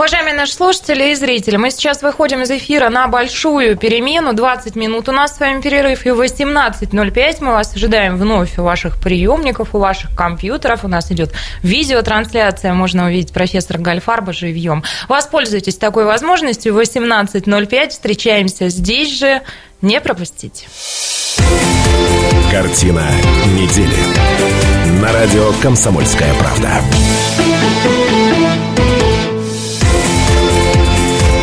Уважаемые наши слушатели и зрители, мы сейчас выходим из эфира на большую перемену. 20 минут у нас с вами перерыв. И в 18.05 мы вас ожидаем вновь у ваших приемников, у ваших компьютеров. У нас идет видеотрансляция. Можно увидеть профессора Гальфарба живьем. Воспользуйтесь такой возможностью. В 18.05 встречаемся здесь же. Не пропустите. Картина недели. На радио «Комсомольская правда».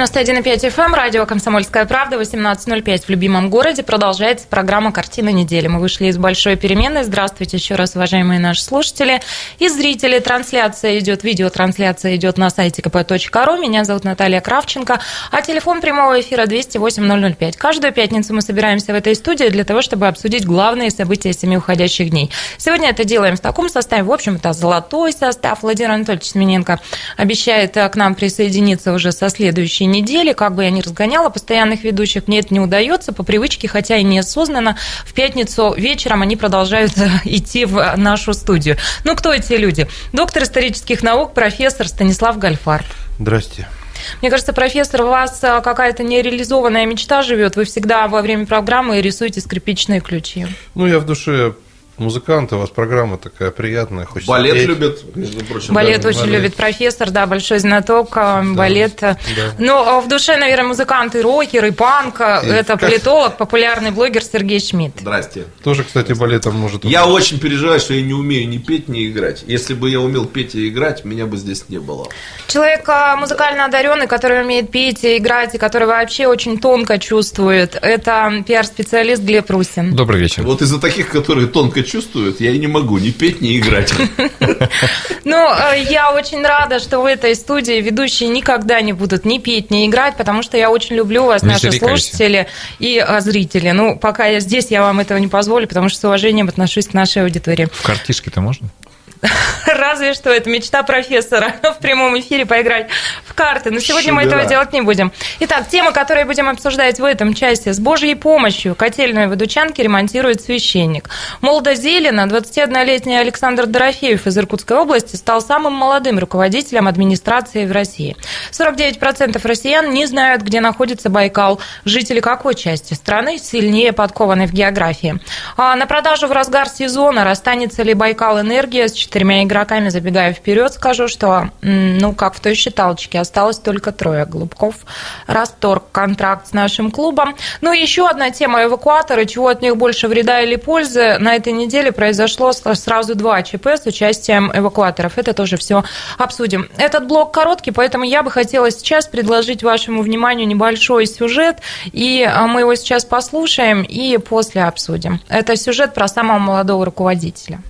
91,5 FM, радио «Комсомольская правда», 18.05 в любимом городе. Продолжается программа «Картина недели». Мы вышли из большой перемены. Здравствуйте еще раз, уважаемые наши слушатели и зрители. Трансляция идет, видеотрансляция идет на сайте kp.ru. Меня зовут Наталья Кравченко. А телефон прямого эфира 208-005. Каждую пятницу мы собираемся в этой студии для того, чтобы обсудить главные события семи уходящих дней. Сегодня это делаем в таком составе. В общем, это золотой состав. Владимир Анатольевич Смененко обещает к нам присоединиться уже со следующей недели. Как бы я ни разгоняла постоянных ведущих, мне это не удается по привычке, хотя и неосознанно. В пятницу вечером они продолжают (laughs) идти в нашу студию. Ну, кто эти люди? Доктор исторических наук, профессор Станислав Гальфарб. Здрасте. Мне кажется, профессор, у вас э, какая-то нереализованная мечта живет. Вы всегда во время программы рисуете скрипичные ключи. Ну, я в душе музыканты, у вас программа такая приятная. Хочется балет петь. любит, между прочим. Балет да, очень балет. любит профессор, да, большой знаток да, балет. Да. Но ну, а в душе, наверное, музыканты рокер и панк. И это как... политолог, популярный блогер Сергей Шмидт. Здрасте. Тоже, кстати, балетом может... Я очень переживаю, что я не умею ни петь, ни играть. Если бы я умел петь и играть, меня бы здесь не было. Человек а, музыкально одаренный, который умеет петь и играть, и который вообще очень тонко чувствует. Это пиар-специалист Глеб Русин. Добрый вечер. Вот из-за таких, которые тонко чувствуют, я и не могу ни петь, ни играть. (laughs) Ну, э, я очень рада, что в этой студии ведущие никогда не будут ни петь, ни играть, потому что я очень люблю вас, наши слушатели и э, зрители. Ну, пока я здесь, я вам этого не позволю, потому что с уважением отношусь к нашей аудитории. В картишке-то можно? Разве что это мечта профессора (laughs) в прямом эфире поиграть в карты. Но сегодня мы этого делать не будем. Итак, тема, которую будем обсуждать в этом части. С Божьей помощью котельную в Идучанке ремонтирует священник. Молодо-зелено 21-летний Александр Дорофеев из Иркутской области стал самым молодым руководителем администрации в России. 49% россиян не знают, где находится Байкал. Жители какой части страны сильнее подкованы в географии. А на продажу в разгар сезона расстанется ли Байкал Энергия с четырьмя игроками, забегая вперед, скажу, что, ну, как в той считалочке, осталось только трое. Голубков расторг контракт с нашим клубом. Ну, еще одна тема эвакуаторы, чего от них больше вреда или пользы. На этой неделе произошло сразу два ЧП с участием эвакуаторов. Это тоже все обсудим. Этот блок короткий, поэтому я бы хотела сейчас предложить вашему вниманию небольшой сюжет, и а, мы его сейчас послушаем и после обсудим. Это сюжет про самого молодого руководителя.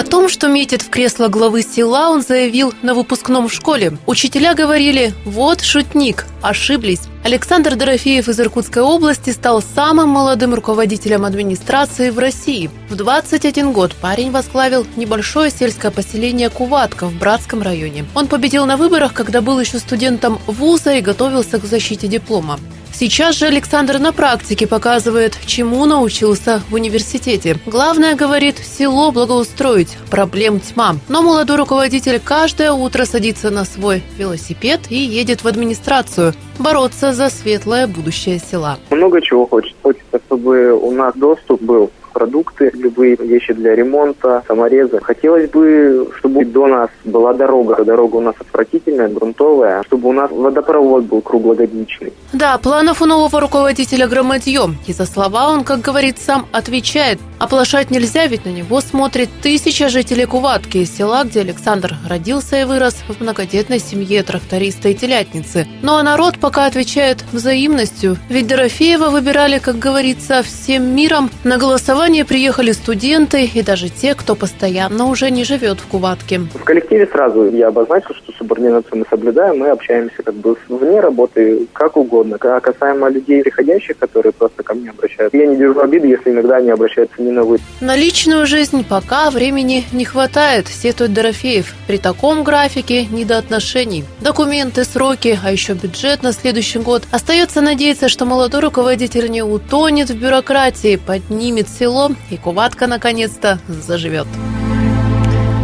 О том, что метит в кресло главы села, он заявил на выпускном в школе. Учителя говорили «Вот шутник, ошиблись». Александр Дорофеев из Иркутской области стал самым молодым руководителем администрации в России. В 21 год парень возглавил небольшое сельское поселение Куватка в Братском районе. Он победил на выборах, когда был еще студентом вуза и готовился к защите диплома. Сейчас же Александр на практике показывает, чему научился в университете. Главное, говорит, село благоустроить, проблем тьма. Но молодой руководитель каждое утро садится на свой велосипед и едет в администрацию бороться за светлое будущее села. Много чего хочется. Хочется, чтобы у нас доступ был продукты, любые вещи для ремонта, саморезы. Хотелось бы, чтобы до нас была дорога. Дорога у нас отвратительная, грунтовая, чтобы у нас водопровод был круглогодичный. Да, планов у нового руководителя громадье. И за слова он, как говорит сам, отвечает. Оплошать нельзя, ведь на него смотрит тысяча жителей Куватки, из села, где Александр родился и вырос в многодетной семье тракториста и телятницы. Ну а народ пока отвечает взаимностью, ведь Дорофеева выбирали, как говорится, всем миром. На голосование приехали студенты и даже те, кто постоянно уже не живет в Куватке. В коллективе сразу я обозначил, что субординацию мы соблюдаем, мы общаемся как бы вне работы, как угодно. А касаемо людей приходящих, которые просто ко мне обращаются, я не держу обиды, если иногда они обращаются не именно вы. На личную жизнь пока времени не хватает, сетует Дорофеев. При таком графике не до отношений. Документы, сроки, а еще бюджет на следующий год. Остается надеяться, что молодой руководитель не утонет в бюрократии, поднимет село и Куватка наконец-то заживет.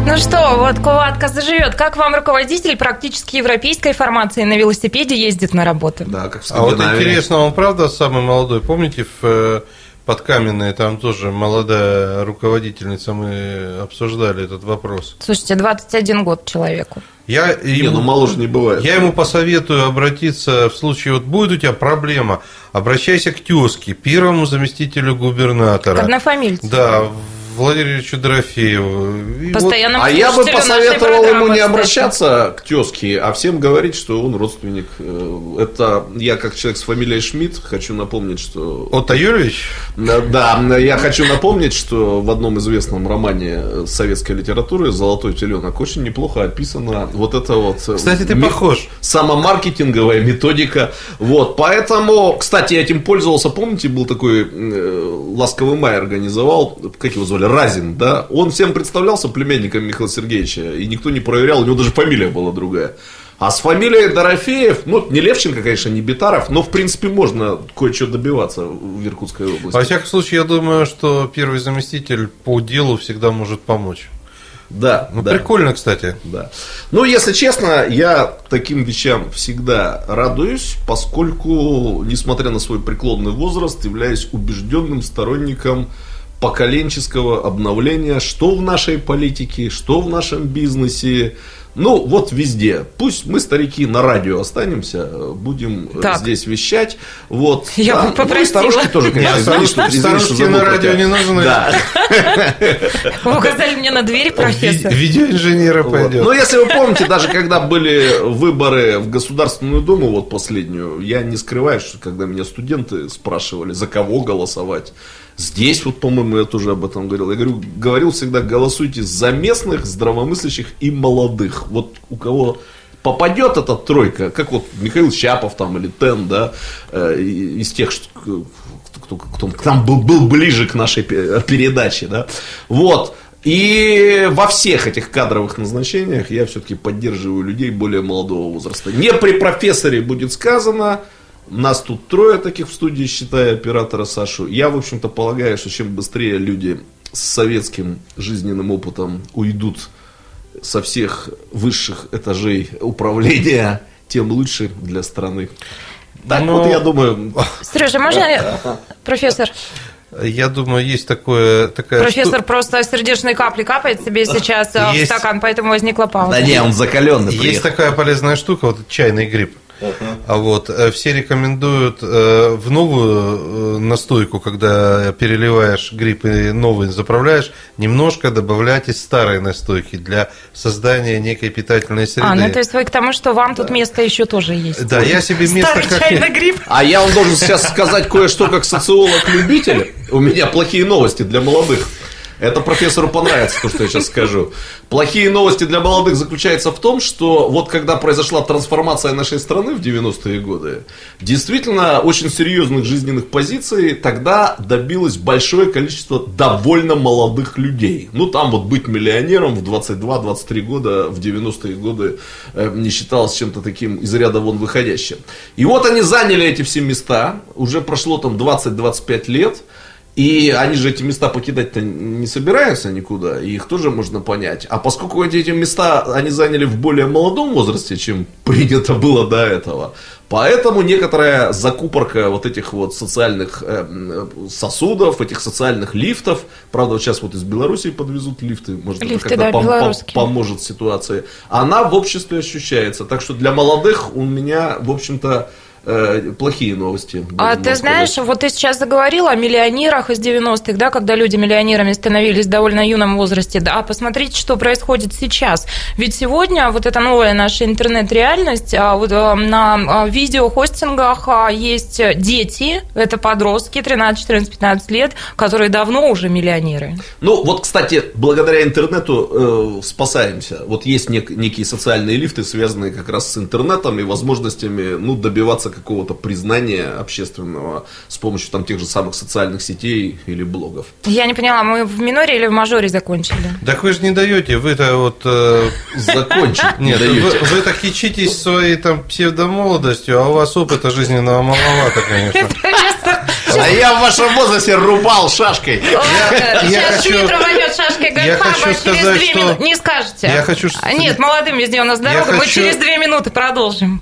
Ну что, вот Куватка заживет. Как вам руководитель практически европейской формации на велосипеде ездит на работу? Да, как в А вот интересно, он правда самый молодой? Помните, в э, под Каменной, там тоже молодая руководительница, мы обсуждали этот вопрос. Слушайте, 21 год человеку. Я ему, не, ну моложе не бывает. Я ему посоветую обратиться в случае, вот будет у тебя проблема, обращайся к тезке, первому заместителю губернатора. К однофамильцу. Да, Владимировичу Дорофееву. Постоянно. А я бы посоветовал ему не обращаться к тезке, а всем говорить, что он родственник. Э, это я как человек с фамилией Шмидт хочу напомнить, что... Отто Юрьевич? Да, я хочу напомнить, что в одном известном романе советской литературы «Золотой теленок» очень неплохо описано вот это вот... Э, кстати, ты похож. Самомаркетинговая методика. Вот, поэтому, кстати, я этим пользовался. Помните, был такой э, Ласковый май организовал, как его звали, Разин, да, он всем представлялся племянником Михаила Сергеевича, и никто не проверял, у него даже фамилия была другая. А с фамилией Дорофеев, ну, не Левченко, конечно, не Битаров, но, в принципе, можно кое-что добиваться в Иркутской области. Во всяком случае, я думаю, что первый заместитель по делу всегда может помочь. Да. Ну, да. прикольно, кстати. Да. Ну, если честно, я таким вещам всегда радуюсь, поскольку, несмотря на свой преклонный возраст, являюсь убежденным сторонником поколенческого обновления, что в нашей политике, что в нашем бизнесе, ну, вот везде. Пусть мы, старики, на радио останемся, будем Так. здесь вещать. Вот. (laughs) Я бы Ну, и попросила. старушки тоже, конечно, старушки что забыл на радио не нужны. Да. Вы указали мне на дверь, профессор. Ви- Видеоинженера пойдет. Ну, если вы помните, даже когда были выборы в Государственную Думу, вот последнюю, я не скрываю, что когда меня студенты спрашивали, за кого голосовать, здесь вот, по-моему, я тоже об этом говорил. Я говорю, говорил всегда, голосуйте за местных, здравомыслящих и молодых. Вот у кого попадет эта тройка, как вот Михаил Щапов там или Тен, да, э, из тех, что- кто, кто, кто к нам был, был ближе к нашей пе- передаче, да, вот, и во всех этих кадровых назначениях я все-таки поддерживаю людей более молодого возраста. Не при профессоре будет сказано, нас тут трое таких в студии, считая оператора Сашу. Я, в общем-то, полагаю, что чем быстрее люди с советским жизненным опытом уйдут со всех высших этажей управления, тем лучше для страны. Так Ну, вот, я думаю, Сережа, можно я- (laughs) профессор? Я думаю, есть такое, такая Профессор просто сердечные капли капает себе сейчас в Есть. стакан, поэтому возникла пауза. да не, он закаленный Есть такая полезная штука, вот чайный гриб. А вот э, все рекомендуют э, в новую э, настойку, когда переливаешь гриб и новый заправляешь, немножко добавлять из старой настойки для создания некой питательной среды. А, ну то есть вы к тому, что вам тут место еще тоже есть. Да, я себе место Старый как чайный гриб. А я вам должен сейчас сказать кое-что как социолог-любитель. У меня плохие новости для молодых. Это профессору понравится, то, что я сейчас скажу. Плохие новости для молодых заключаются в том, что вот когда произошла трансформация нашей страны в 90-е годы, действительно очень серьезных жизненных позиций тогда добилось большое количество довольно молодых людей. Ну, там вот быть миллионером в 22-23 года в 90-е годы э, не считалось чем-то таким из ряда вон выходящим. И вот они заняли эти все места, уже прошло там 20-25 лет, и они же эти места покидать-то не собираются никуда, и их тоже можно понять. А поскольку эти, эти места они заняли в более молодом возрасте, чем (laughs) принято было до этого, поэтому некоторая закупорка вот этих вот социальных э, м, сосудов, этих социальных лифтов, правда, вот сейчас вот из Белоруссии подвезут лифты, может Лифты, это как-то да, пом- пом- поможет ситуации, она в обществе ощущается. Так что для молодых у меня, в общем-то, э, плохие новости. А ты сказать. знаешь, вот ты сейчас заговорила о миллионерах из 90-х, да, когда люди миллионерами становились в довольно юном возрасте. Да, а посмотрите, что происходит сейчас. Ведь сегодня вот эта новая наша интернет-реальность, а, вот, а, на а, видеохостингах а, есть дети, это подростки, 13, 14, 15 лет, которые давно уже миллионеры. Ну, вот, кстати, благодаря интернету э, спасаемся. Вот есть нек- некие социальные лифты, связанные как раз с интернетом и возможностями ну, добиваться какого-то признания общественного с помощью там тех же самых социальных сетей или блогов. Я не поняла, мы в миноре или в мажоре закончили? Так вы же не даете, вы-то вот... э, Закончить не Нет, вы, даете. вы так хичитесь своей там псевдомолодостью, а у вас опыта жизненного маловато, конечно. А я в вашем возрасте рубал шашкой. я Сейчас хочу- Шмидт рванет шашкой я хочу через сказать, две что- минуты. Не скажете. Я хочу, А, Нет, молодым везде у нас Я дорога. Мы хочу- через две минуты продолжим.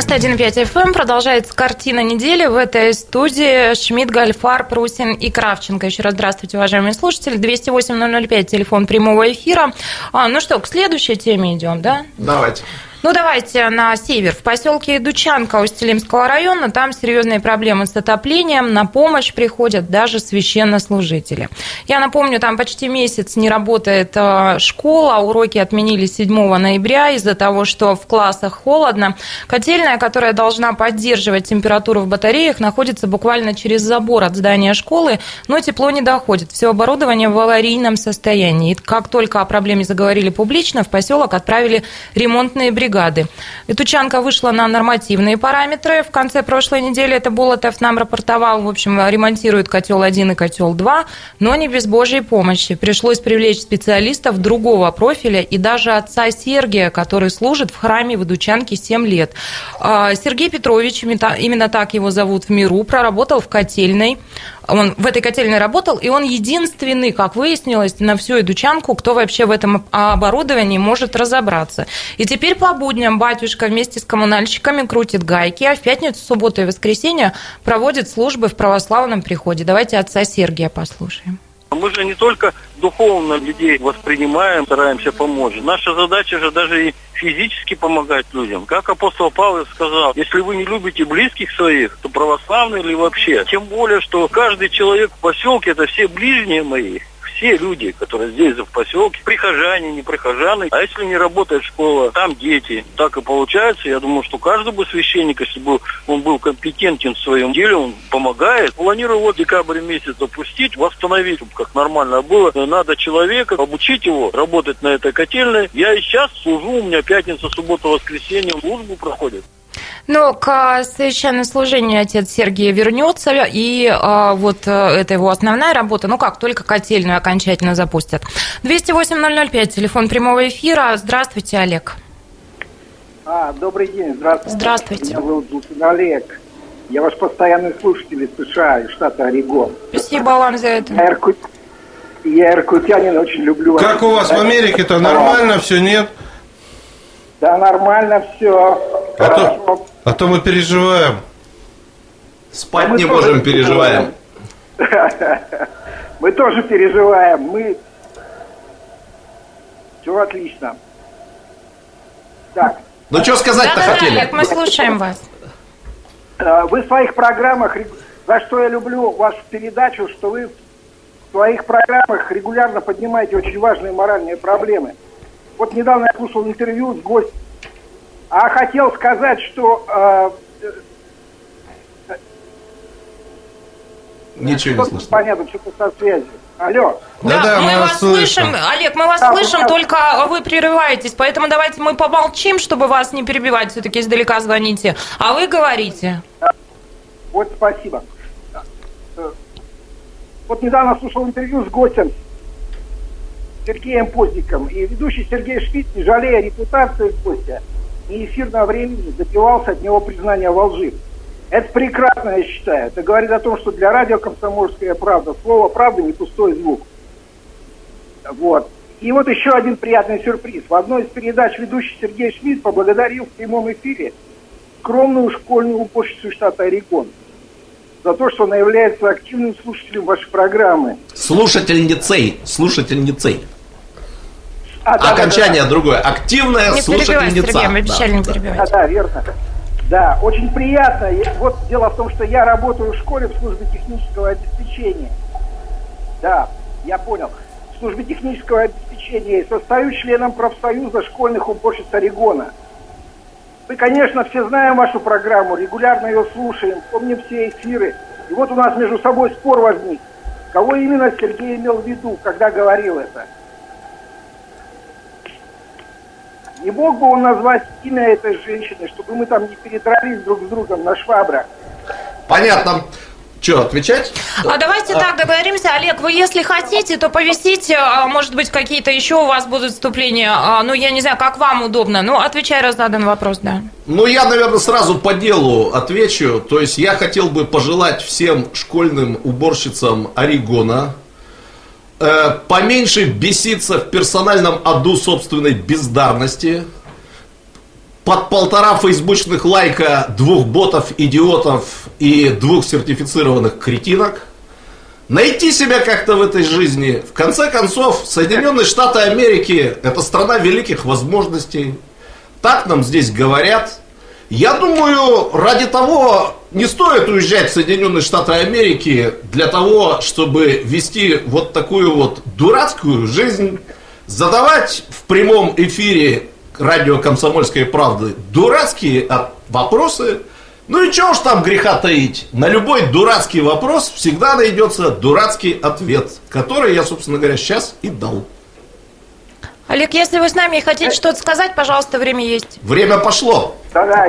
91.5 FM продолжается картина недели. В этой студии Шмидт, Гальфар, Прусин и Кравченко. Еще раз здравствуйте, уважаемые слушатели. 208-005, телефон прямого эфира. А, ну что, к следующей теме идем, да? Давайте. Ну, давайте на север. В поселке Дучанка Устилимского района там серьезные проблемы с отоплением. На помощь приходят даже священнослужители. Я напомню, там почти месяц не работает э, школа. Уроки отменили 7 ноября из-за того, что в классах холодно. Котельная, которая должна поддерживать температуру в батареях, находится буквально через забор от здания школы, но тепло не доходит. Все оборудование в аварийном состоянии. И как только о проблеме заговорили публично, в поселок отправили ремонтные бригады бригады. Итучанка вышла на нормативные параметры. В конце прошлой недели это Болотов нам рапортовал. В общем, ремонтирует котел 1 и котел 2, но не без Божьей помощи. Пришлось привлечь специалистов другого профиля и даже отца Сергия, который служит в храме в Идучанке 7 лет. А, Сергей Петрович, именно так его зовут в миру, проработал в котельной. Он в этой котельной работал, и он единственный, как выяснилось, на всю Идучанку, кто вообще в этом оборудовании может разобраться. И теперь по будням батюшка вместе с коммунальщиками крутит гайки, а в пятницу, субботу и воскресенье проводит службы в православном приходе. Давайте отца Сергия послушаем. Мы же не только духовно людей воспринимаем, стараемся помочь. Наша задача же даже и физически помогать людям. Как апостол Павел сказал, если вы не любите близких своих, то православные или вообще. Тем более, что каждый человек в поселке – это все ближние мои все люди, которые здесь в поселке, прихожане, не прихожаны. А если не работает школа, там дети. Так и получается. Я думаю, что каждый бы священник, если бы он был компетентен в своем деле, он помогает. Планирую вот декабрь месяц запустить, восстановить, чтобы как нормально было. Надо человека, обучить его работать на этой котельной. Я и сейчас служу, у меня пятница, суббота, воскресенье службу проходит. Но к священнослужению отец Сергий вернется, и а, вот э, это его основная работа. Ну как, только котельную окончательно запустят. 208-005, телефон прямого эфира. Здравствуйте, Олег. А, добрый день, здравствуйте. Здравствуйте. Меня зовут Бутин Олег. Я ваш постоянный слушатель из США, из штата Орегон. Спасибо вам за это. Я, иркут... я иркутянин, очень люблю вас. Как у вас в Америке-то? Нормально все, нет? Да, нормально все. А то, а то мы переживаем. Спать а не можем, переживаем. (laughs) Мы тоже переживаем. Мы... Все отлично. Так. Ну, что сказать-то да, хотели? Да, мы слушаем вас. А, вы в своих программах, за что я люблю вашу передачу, что вы в своих программах регулярно поднимаете очень важные моральные проблемы. Вот недавно я слушал интервью с гостем а хотел сказать, что... Э, Ничего не слышно. Понятно, что-то со связью. Алло. Да, да, мы, мы вас слышим. слышим. Олег, мы вас да, слышим, только вы прерываетесь. Поэтому давайте мы помолчим, чтобы вас не перебивать. Все-таки издалека звоните. А вы говорите. Вот спасибо. Э, вот недавно слушал интервью с гостем Сергеем Поздником. И ведущий Сергей Шпиц, не жалея репутации гостя, и эфирного времени добивался от него признания во лжи. Это прекрасно, я считаю. Это говорит о том, что для радио «Комсомольская правда» слово «правда» не пустой звук. Вот. И вот еще один приятный сюрприз. В одной из передач ведущий Сергей Шмидт поблагодарил в прямом эфире скромную школьную уборщицу штата Орегон за то, что она является активным слушателем вашей программы. Слушательницей, слушательницей. А, да, Окончание да, да, другое. Активная не слушательница. Сергей, мы обещали да, не перебивать. Да, да, верно. Да, очень приятно. Вот дело в том, что я работаю в школе в службе технического обеспечения. Да, я понял. В службе технического обеспечения и состою членом профсоюза школьных уборщиц Орегона. Мы, конечно, все знаем вашу программу, регулярно ее слушаем, помним все эфиры. И вот у нас между собой спор возник. Кого именно Сергей имел в виду, когда говорил это? Не мог бы он назвать имя этой женщины, чтобы мы там не передрались друг с другом на швабрах? Понятно. Что, отвечать? А давайте а... так договоримся. Олег, вы если хотите, то повесите, а, может быть, какие-то еще у вас будут вступления. А, ну, я не знаю, как вам удобно. Ну, отвечай, раз задан вопрос, да. Ну, я, наверное, сразу по делу отвечу. То есть я хотел бы пожелать всем школьным уборщицам Орегона, э, поменьше беситься в персональном аду собственной бездарности, под полтора фейсбучных лайка двух ботов, идиотов и двух сертифицированных кретинок, найти себя как-то в этой жизни. В конце концов, Соединенные Штаты Америки – это страна великих возможностей. Так нам здесь говорят. Я думаю, ради того не стоит уезжать в Соединенные Штаты Америки для того, чтобы вести вот такую вот дурацкую жизнь, задавать в прямом эфире радио «Комсомольской правды» дурацкие вопросы. Ну и чего уж там греха таить? На любой дурацкий вопрос всегда найдется дурацкий ответ, который я, собственно говоря, сейчас и дал. Олег, если вы с нами и хотите что-то сказать, пожалуйста, время есть. Время пошло. Да-да,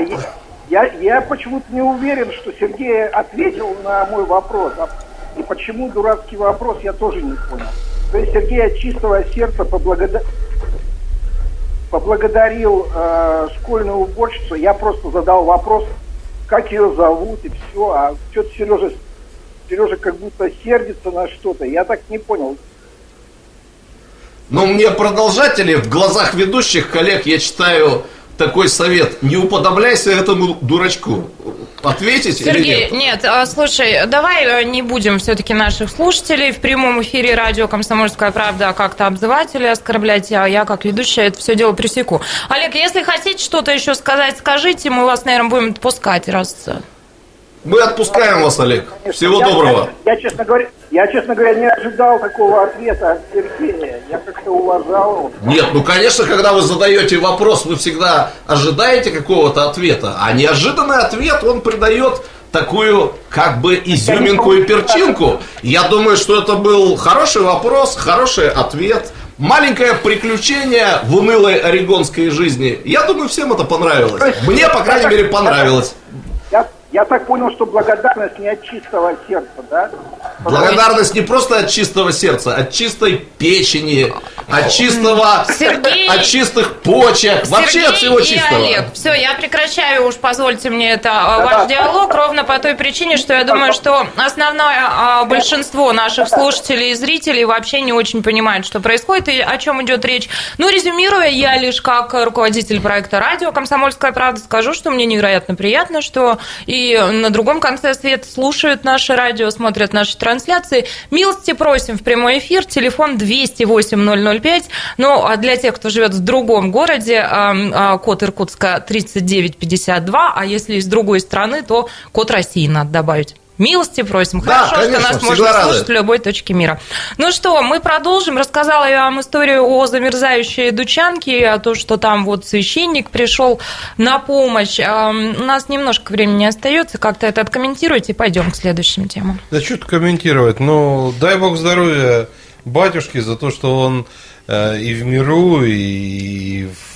я, я почему-то не уверен, что Сергей ответил на мой вопрос. А и почему дурацкий вопрос, я тоже не понял. То есть Сергей от чистого сердца поблагода... поблагодарил э, школьную уборщицу. Я просто задал вопрос, как ее зовут и все. А что-то Сережа, Сережа как будто сердится на что-то. Я так не понял. Ну, мне продолжатели в глазах ведущих коллег я читаю такой совет. Не уподобляйся этому дурачку. Ответить Сергей, или нет? нет, а, слушай, давай э, не будем все-таки наших слушателей в прямом эфире радио «Комсомольская правда» как-то обзывать или оскорблять, а я как ведущая это все дело пресеку. Олег, если хотите что-то еще сказать, скажите, мы вас, наверное, будем отпускать, раз мы отпускаем вас, Олег. Всего я, доброго. Я, я, честно говоря, я, честно говоря, не ожидал такого ответа от Сергея. Я как-то уважал. Нет, ну, конечно, когда вы задаете вопрос, вы всегда ожидаете какого-то ответа. А неожиданный ответ, он придает такую как бы изюминку и перчинку. Я думаю, что это был хороший вопрос, хороший ответ. Маленькое приключение в унылой орегонской жизни. Я думаю, всем это понравилось. Мне, по крайней мере, понравилось. Я так понял, что благодарность не от чистого сердца, да? Благодарность не просто от чистого сердца, от чистой печени, от чистого, Сергей, от чистых почек, Сергей вообще от всего чистого. И Олег, все, я прекращаю уж, позвольте мне это да, ваш диалог ровно по той причине, что я думаю, что основное а, большинство наших слушателей и зрителей вообще не очень понимает, что происходит и о чем идет речь. Ну, резюмируя, я лишь как руководитель проекта радио «Комсомольская правда» скажу, что мне невероятно приятно, что и на другом конце света слушают наше радио, смотрят наши трансляции. Милости просим в прямой эфир, телефон 208-005. Ну, а для тех, кто живет в другом городе, а, код Иркутска 3952, а если из другой страны, то код России надо добавить. Милости просим. Да, Хорошо, конечно, что нас можно рады. слушать в любой точке мира. Ну что, мы продолжим. Рассказала я вам историю о замерзающей дучанке, о том, что там вот священник пришел на помощь. У нас немножко времени остается. Как-то это откомментируйте. Пойдем к следующим темам. Да что-то комментировать. Ну, дай бог здоровья батюшке за то, что он э, и в миру, и в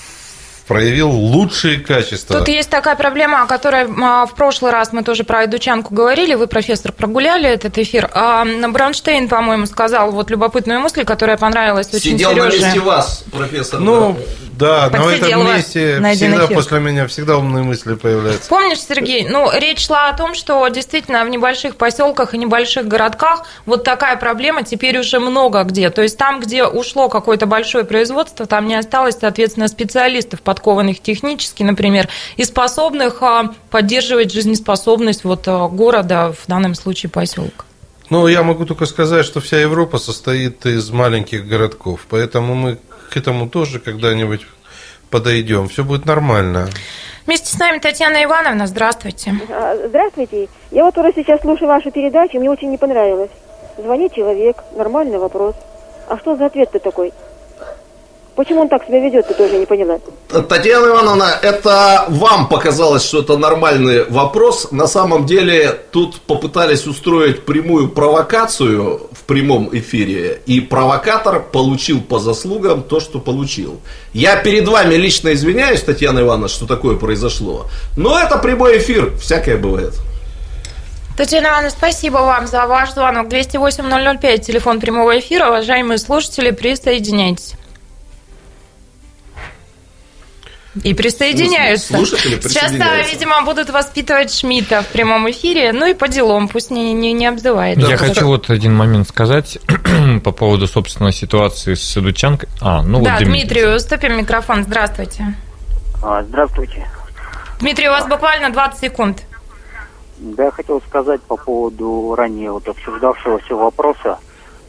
проявил лучшие качества. Тут есть такая проблема, о которой а, в прошлый раз мы тоже про Эдучанку говорили, вы, профессор, прогуляли этот эфир. А Бронштейн, по-моему, сказал вот любопытную мысль, которая понравилась очень Сидел Сереже. на месте вас, профессор. Ну, да, на этом месте всегда эфир. после меня всегда умные мысли появляются. Помнишь, Сергей, ну, речь шла о том, что действительно в небольших поселках и небольших городках вот такая проблема теперь уже много где. То есть там, где ушло какое-то большое производство, там не осталось, соответственно, специалистов, подкованных технически, например, и способных а, поддерживать жизнеспособность вот а, города, в данном случае поселка. Ну, я могу только сказать, что вся Европа состоит из маленьких городков, поэтому мы к этому тоже когда-нибудь подойдем. Все будет нормально. Вместе с нами Татьяна Ивановна. Здравствуйте. А, здравствуйте. Я вот уже сейчас слушаю вашу передачу, мне очень не понравилось. Звонит человек, нормальный вопрос. А что за ответ-то такой? Почему он так себя ведет, ты тоже не поняла. Татьяна Ивановна, это вам показалось, что это нормальный вопрос. На самом деле тут попытались устроить прямую провокацию в прямом эфире, и провокатор получил по заслугам то, что получил. Я перед вами лично извиняюсь, Татьяна Ивановна, что такое произошло, но это прямой эфир, всякое бывает. Татьяна Ивановна, спасибо вам за ваш звонок. 208-005, телефон прямого эфира. Уважаемые слушатели, присоединяйтесь. И присоединяются. Слушатели присоединяются. Сейчас, видимо, будут воспитывать Шмидта в прямом эфире, ну и по делам, пусть не, не, не обзывает. Я хочу вот один момент сказать (clears throat) по поводу, собственно, ситуации с Дучанкой. А, ну да, вот Дмитрий. Дмитрию уступим микрофон. Здравствуйте. А, здравствуйте. Дмитрий, у вас буквально 20 секунд. Да, я хотел сказать по поводу ранее вот обсуждавшегося вопроса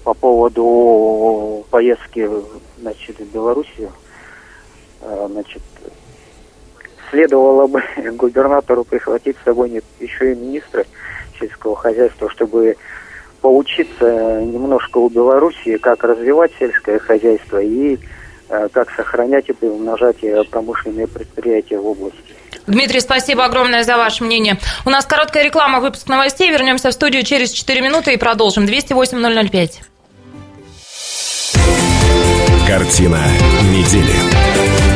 по поводу поездки значит, в Белоруссию. А, значит, следовало бы (laughs) губернатору прихватить с собой еще и министра сельского хозяйства, чтобы поучиться немножко у Белоруссии, как развивать сельское хозяйство и э, как сохранять и умножать промышленные предприятия в области. Дмитрий, спасибо огромное за ваше мнение. У нас короткая реклама, выпуск новостей. Вернемся в студию через 4 минуты и продолжим. 208 005. Картина недели.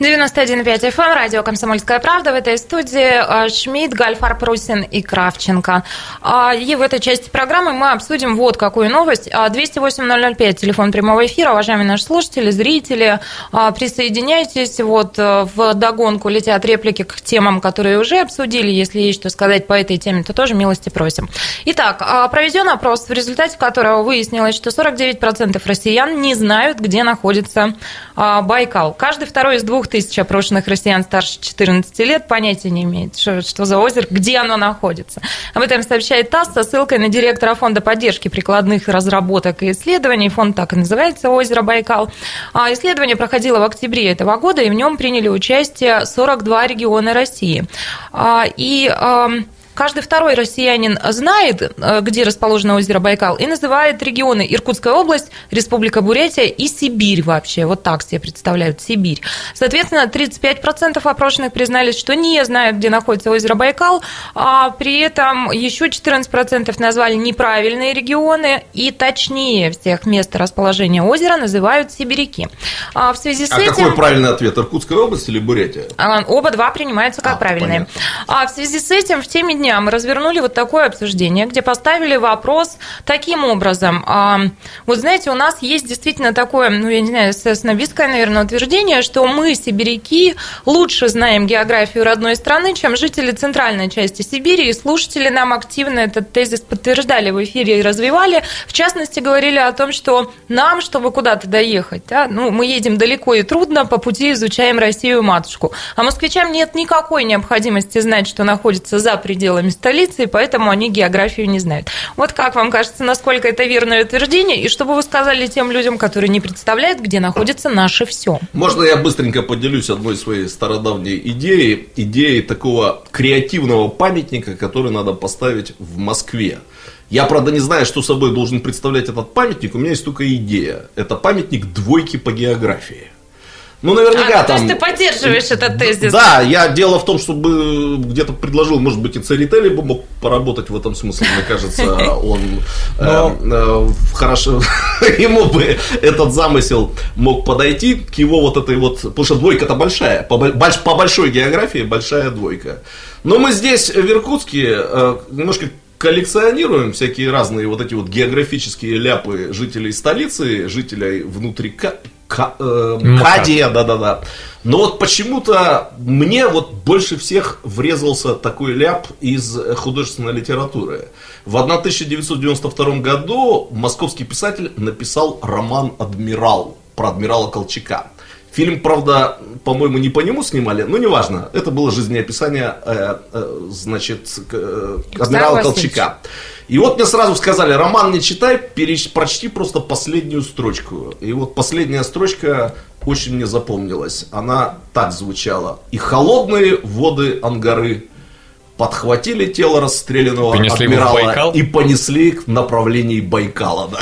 91,5 FM, эм, радио «Комсомольская правда». В этой студии э, Шмидт, Гальфар Прусин и Кравченко. А, и в этой части программы мы обсудим вот какую новость. 208-005, а, телефон прямого эфира. Уважаемые наши слушатели, зрители, а, присоединяйтесь. Вот в догонку летят реплики к темам, которые уже обсудили. Если есть что сказать по этой теме, то тоже милости просим. Итак, проведен опрос, в результате которого выяснилось, что 49% россиян не знают, где находится Байкал. Каждый второй из двух тысяч опрошенных россиян старше 14 лет понятия не имеет, что, что за озеро, где оно находится. Об этом сообщает ТАСС со ссылкой на директора Фонда поддержки прикладных разработок и исследований. Фонд так и называется «Озеро Байкал». А исследование проходило в октябре этого года, и в нем приняли участие 42 региона России. А, и Каждый второй россиянин знает, э, где расположено озеро Байкал, и называет регионы Иркутская область, Республика Бурятия и Сибирь вообще. Вот так себе представляют Сибирь. Соответственно, 35% опрошенных признались, что не знают, где находится озеро Байкал, а при этом еще 14% назвали неправильные регионы, и точнее всех мест расположения озера называют сибиряки. А в связи с а этим... какой правильный ответ? Иркутская область или Бурятия? А, оба два принимаются как а, правильные. Понятно. А в связи с этим в теме дня дня мы развернули вот такое обсуждение, где поставили вопрос таким образом. А, вот знаете, у нас есть действительно такое, ну, я не знаю, снобистское, наверное, утверждение, что мы, сибиряки, лучше знаем географию родной страны, чем жители центральной части Сибири, и слушатели нам активно этот тезис подтверждали в эфире и развивали. В частности, говорили о том, что нам, чтобы куда-то доехать, да, ну, мы едем далеко и трудно, по пути изучаем Россию-матушку. А москвичам нет никакой необходимости знать, что находится за пределами пределами столицы, и поэтому они географию не знают. Вот как вам кажется, насколько это верное утверждение, и что бы вы сказали тем людям, которые не представляют, где находится наше все? Можно я быстренько поделюсь одной своей стародавней идеей, идеей такого креативного памятника, который надо поставить в Москве. Я, правда, не знаю, что собой должен представлять этот памятник, у меня есть только идея. Это памятник двойки по географии. Ну, наверняка а, там... То есть ты поддерживаешь этот тезис? Да, я дело в том, чтобы где-то предложил, может быть, и Церетели бы мог поработать в этом смысле, мне кажется, (laughs) он э, э, хорошо, (laughs) ему бы этот замысел мог подойти к его вот этой вот, потому что двойка-то большая, по, по большой географии большая двойка. Но мы здесь, в Иркутске, э, немножко коллекционируем всякие разные вот эти вот географические ляпы жителей столицы, жителей внутри Э, Кадия, да-да-да. Но вот почему-то мне вот больше всех врезался такой ляп из художественной литературы. В 1992 году московский писатель написал роман «Адмирал» про адмирала Колчака. Фильм, правда, по-моему, не по нему снимали, но неважно. Это было жизнеописание, э, э, значит, э, адмирала Колчака. И вот мне сразу сказали, роман не читай, переч, прочти просто последнюю строчку. И вот последняя строчка очень мне запомнилась. Она так звучала. «И холодные воды Ангары подхватили тело расстрелянного понесли адмирала и понесли в направлении Байкала. Да.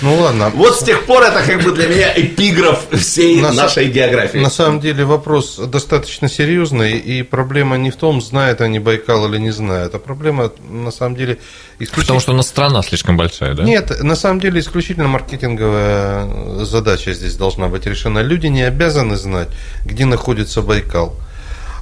Ну ладно. Вот с тех пор это как бы для меня эпиграф всей на нашей са- географии. На самом деле вопрос достаточно серьезный, и проблема не в том, знают они Байкал или не знают, а проблема на самом деле исключительно... Потому что у нас страна слишком большая, да? Нет, на самом деле исключительно маркетинговая задача здесь должна быть решена. Люди не обязаны знать, где находится Байкал.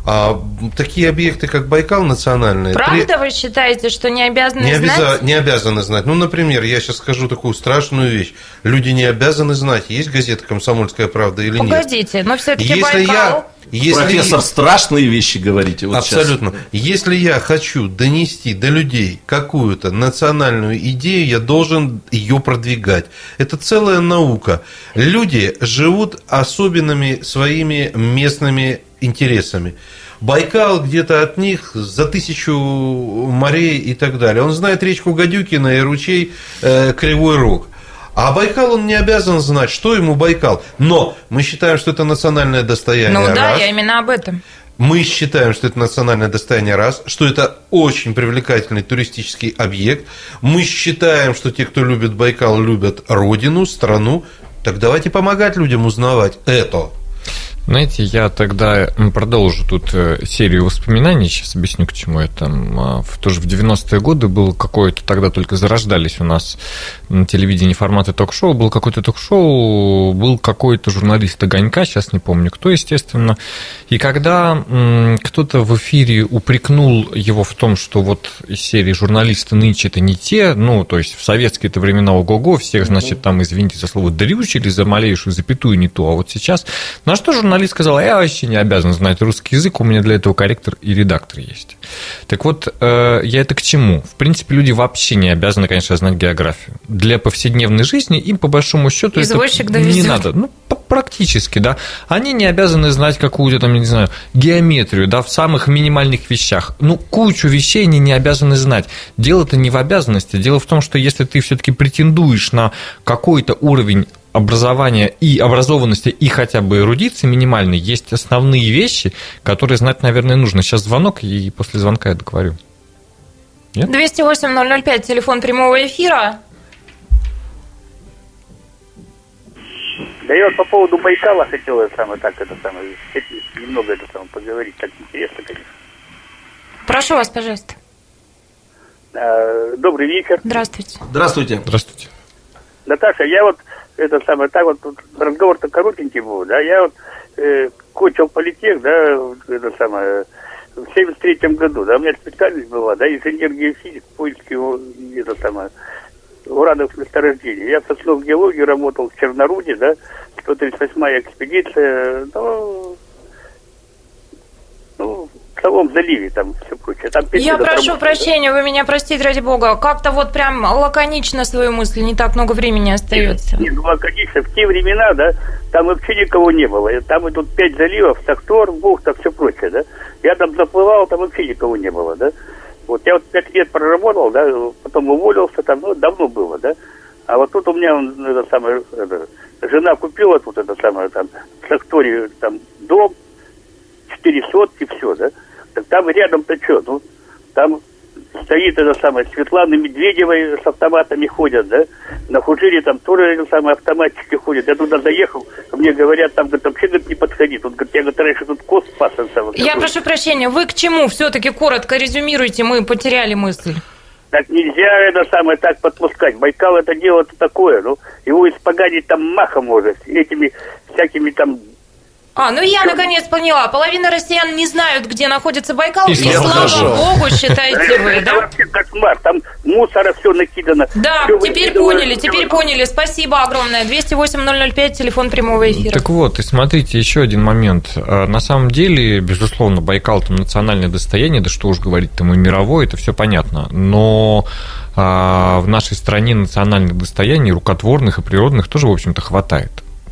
А такие объекты, как Байкал национальные... Правда при... вы считаете, что не обязаны не знать? Обяза... Не обязаны знать. Ну, например, я сейчас скажу такую страшную вещь. Люди не обязаны знать, есть газета «Комсомольская правда» или Погодите, нет. Погодите, но все таки Байкал... Я... Если... Профессор, страшные вещи говорите. Вот Абсолютно. Сейчас. Если я хочу донести до людей какую-то национальную идею, я должен ее продвигать. Это целая наука. Люди живут особенными своими местными интересами. Байкал где-то от них за тысячу морей и так далее. Он знает речку Гадюкина и ручей э, Кривой Рог. А Байкал он не обязан знать, что ему Байкал. Но мы считаем, что это национальное достояние. Ну да, раз. я именно об этом. Мы считаем, что это национальное достояние раз, что это очень привлекательный туристический объект. Мы считаем, что те, кто любит Байкал, любят родину, страну Так давайте помогать людям узнавать это. Знаете, я тогда продолжу тут э, серию воспоминаний, сейчас объясню, к чему я там. А, тоже в 90-е годы был какое-то, тогда только зарождались у нас на телевидении форматы ток-шоу, был какой-то ток-шоу, был какой-то журналист Огонька, сейчас не помню кто, естественно. И когда кто-то в эфире упрекнул его в том, что вот из серии журналисты нынче это не те, ну, то есть в советские-то времена ого-го, всех, значит, там, извините за слово, дрючили за малейшую запятую не ту, а вот сейчас, на что журналисты журналист сказал, я вообще не обязан знать русский язык, у меня для этого корректор и редактор есть. Так вот, э, я это к чему? В принципе, люди вообще не обязаны, конечно, знать географию. Для повседневной жизни им, по большому счету, Извозчик это не надо. Ну, практически, да. Они не обязаны знать какую-то там, не знаю, геометрию, да, в самых минимальных вещах. Ну, кучу вещей они не обязаны знать. Дело-то не в обязанности. Дело в том, что если ты все-таки претендуешь на какой-то уровень образования и образованности, и хотя бы эрудиции минимальной, есть основные вещи, которые знать, наверное, нужно. Сейчас звонок, и после звонка я договорю. 208-005, телефон прямого эфира. Да я вот по поводу Байкала хотел это самое, так, это самое, немного это самое поговорить, так интересно, конечно. Прошу вас, пожалуйста. А, добрый вечер. Здравствуйте. Здравствуйте. Здравствуйте. Наташа, я вот это самое, так вот, разговор-то коротенький был, да, я вот э, кончил политех, да, это самое, в 73 году, да, у меня специальность была, да, инженер-геофизик, поиски, это самое, уранов месторождений. Я в сосновой геологии работал в Черноруде, да, 138-я экспедиция, ну, самом заливе там все прочее. Там Я прошу работы, прощения, да? вы меня простите, ради бога. Как-то вот прям лаконично свою мысль, не так много времени остается. Нет, ну лаконично. В те времена, да, там вообще никого не было. Там идут пять заливов, Сактор, Бухта, все прочее, да. Я там заплывал, там вообще никого не было, да. Вот я вот пять лет проработал, да, потом уволился, там, ну, давно было, да. А вот тут у меня это самое, это, жена купила тут это самое, там, в Сакторе, там, дом, четыре сотки, все, да. Так там рядом-то что? Ну, там стоит это самое, Светлана Медведева с автоматами ходят, да? На Хужире там тоже это самое, автоматчики ходят. Я туда заехал, мне говорят, там, говорит, вообще, говорит, не подходи. Тут, говорит, я, говорит, раньше тут кост пас. Самое, я прошу прощения, вы к чему все-таки коротко резюмируйте, мы потеряли мысль. Так нельзя это самое так подпускать. Байкал это дело-то такое, ну, его испоганить там махом может, этими всякими там а, ну я наконец поняла. Половина россиян не знают, где находится Байкал, и, и слава хорошо. богу, считаете вы, да? вообще кошмар, там мусора все накидано. Да, теперь поняли, теперь поняли. Спасибо огромное. 208-005, телефон прямого эфира. Так вот, и смотрите, еще один момент. А, на самом деле, безусловно, Байкал там национальное достояние, да что уж говорить, там и мировое, это все понятно. Но а, в нашей стране национальных достояний, рукотворных и природных тоже, в общем-то, хватает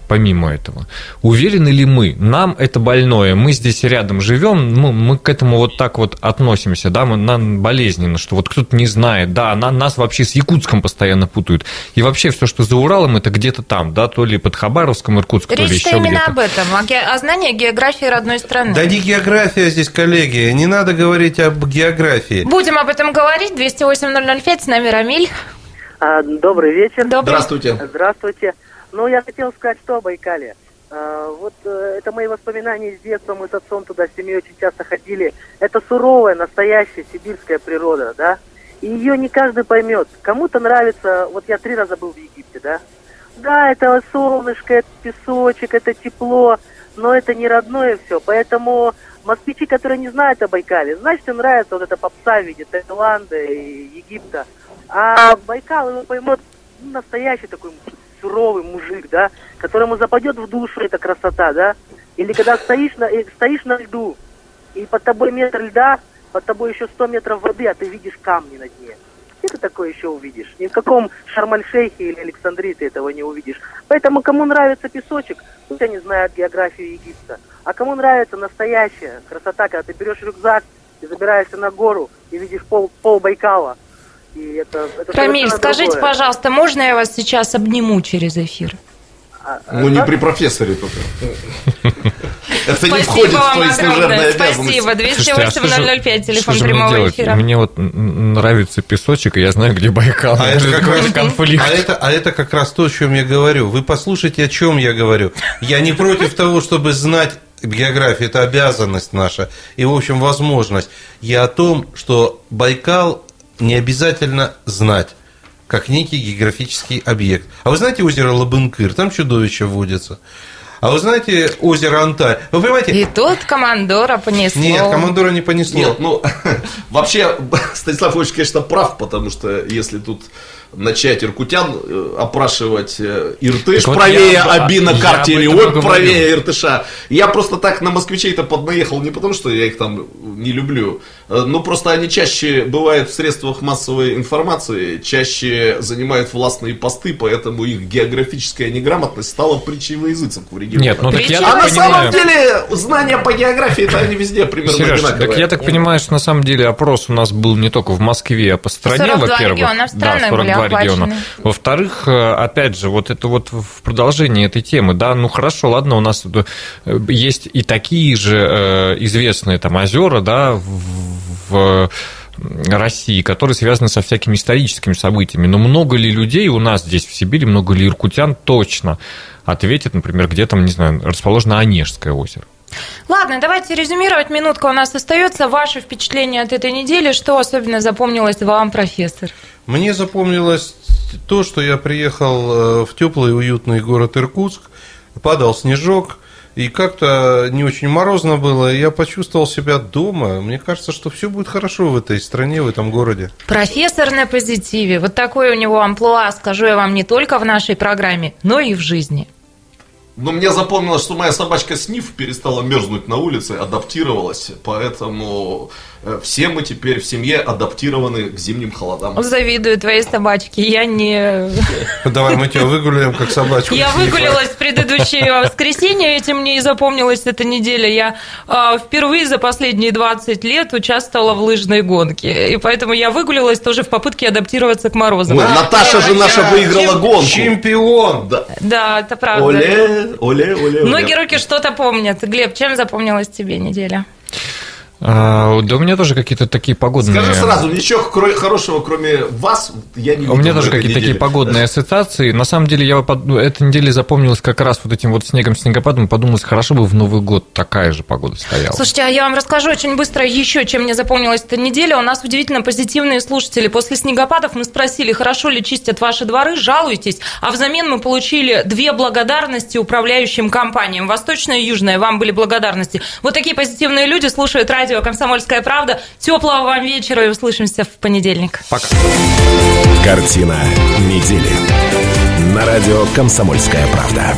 помимо этого. Уверены ли мы, нам это больное, мы здесь рядом живем, мы, мы к этому вот так вот относимся, да, мы, нам болезненно, что вот кто-то не знает, да, на, нас вообще с Якутском постоянно путают. И вообще все, что за Уралом, это где-то там, да, то ли под Хабаровском, Иркутском, то ли еще именно где-то. об этом, о, ге- о знании географии родной страны. Да не география здесь, коллеги, не надо говорить об географии. Будем об этом говорить, 208 с нами Рамиль. А, добрый вечер. Добрый. Здравствуйте. Здравствуйте. Ну, я хотел сказать, что о Байкале. А, вот э, это мои воспоминания с детства. Мы с отцом туда с семьей очень часто ходили. Это суровая, настоящая сибирская природа, да. И ее не каждый поймет. Кому-то нравится... Вот я три раза был в Египте, да. Да, это солнышко, это песочек, это тепло, но это не родное все. Поэтому москвичи, которые не знают о Байкале, значит, им нравится вот эта попса в виде Таиланда и Египта. А Байкал его поймет ну, настоящий такой суровый мужик, да, которому западет в душу эта красота, да, или когда стоишь на, стоишь на льду, и под тобой метр льда, под тобой еще 100 метров воды, а ты видишь камни на дне. Где ты такое еще увидишь? Ни в каком Шармаль-Шейхе или Александрии ты этого не увидишь. Поэтому кому нравится песочек, пусть они знают географию Египта. А кому нравится настоящая красота, когда ты берешь рюкзак и забираешься на гору и видишь пол, пол Байкала, и это, это Рамиль, скажите, другое. пожалуйста, можно я вас сейчас обниму через эфир? А, ну, не при профессоре только. (laughs) Это не входит в твои служебные обязанности. Спасибо. 208 005, телефон прямого эфира. Мне вот нравится песочек, и я знаю, где Байкал. А это, как раз, конфликт. А, это, а это как раз то, о чем я говорю. Вы послушайте, о чем я говорю. Я не против того, чтобы знать географию, это обязанность наша и, в общем, возможность. Я о том, что Байкал не обязательно знать как некий географический объект. А вы знаете озеро Лабынкыр? Там чудовище водится. А вы знаете озеро Анталь? Вы понимаете? И тут командора понесло. Нет, командора не понесло. Нет, ну, (laughs) вообще, (laughs) Станислав Ильич, конечно, прав, потому что если тут начать иркутян э, опрашивать э, Иртыш так правее вот Аби на карте или он правее Иртыша. Я просто так на москвичей-то поднаехал не потому, что я их там не люблю, э, но просто они чаще бывают в средствах массовой информации, чаще занимают властные посты, поэтому их географическая неграмотность стала притчей во языцах в регионе. Нет, ну так я а на понимаю... самом деле знания по географии это они везде примерно Сереж, одинаковые. так я так понимаю, что на самом деле опрос у нас был не только в Москве, а по стране, во-первых. Региона, да, 42 два региона. Во-вторых, э, опять же, вот это вот в продолжении этой темы, да, ну хорошо, ладно, у нас э, есть и такие же э, известные там озера, да, в России, которые связаны со всякими историческими событиями. Но много ли людей у нас здесь, в Сибири, много ли иркутян точно ответит, например, где там, не знаю, расположено Онежское озеро? Ладно, давайте резюмировать. Минутка у нас остается. Ваше впечатление от этой недели, что особенно запомнилось вам, профессор? Мне запомнилось то, что я приехал э, в теплый уютный город Иркутск, падал снежок, и как-то не очень морозно было, и я почувствовал себя дома. Мне кажется, что все будет хорошо в этой стране, в этом городе. Профессор на позитиве. Вот такой у него амплуа, скажу я вам, не только в нашей программе, но и в жизни. Но мне запомнилось, что моя собачка Сниф перестала мерзнуть на улице, адаптировалась, поэтому все мы теперь в семье адаптированы к зимним холодам. Завидую твоей собачке. Я не... Давай мы тебя выгуляем как собачку. Я выгулялась в предыдущее воскресенье, этим мне и запомнилась эта неделя. Я а, впервые за последние 20 лет участвовала в лыжной гонке. И поэтому я выгулялась тоже в попытке адаптироваться к морозам. Ой, Наташа же наша выиграла гонку. Чемпион. Да. да, это правда. Оле, оле, оле. Многие руки что-то помнят. Глеб, чем запомнилась тебе неделя? А, да у меня тоже какие-то такие погодные... Скажи сразу, ничего хорошего, кроме вас, я не видел. У меня тоже какие-то такие погодные ассоциации. На самом деле, я ну, эта неделя запомнилась как раз вот этим вот снегом, снегопадом. Подумалось, хорошо бы в Новый год такая же погода стояла. Слушайте, а я вам расскажу очень быстро еще, чем мне запомнилась эта неделя. У нас удивительно позитивные слушатели. После снегопадов мы спросили, хорошо ли чистят ваши дворы, жалуйтесь. А взамен мы получили две благодарности управляющим компаниям. Восточная и Южная. Вам были благодарности. Вот такие позитивные люди слушают радио радио «Комсомольская правда». Теплого вам вечера и услышимся в понедельник. Пока. Картина недели. На радио «Комсомольская правда».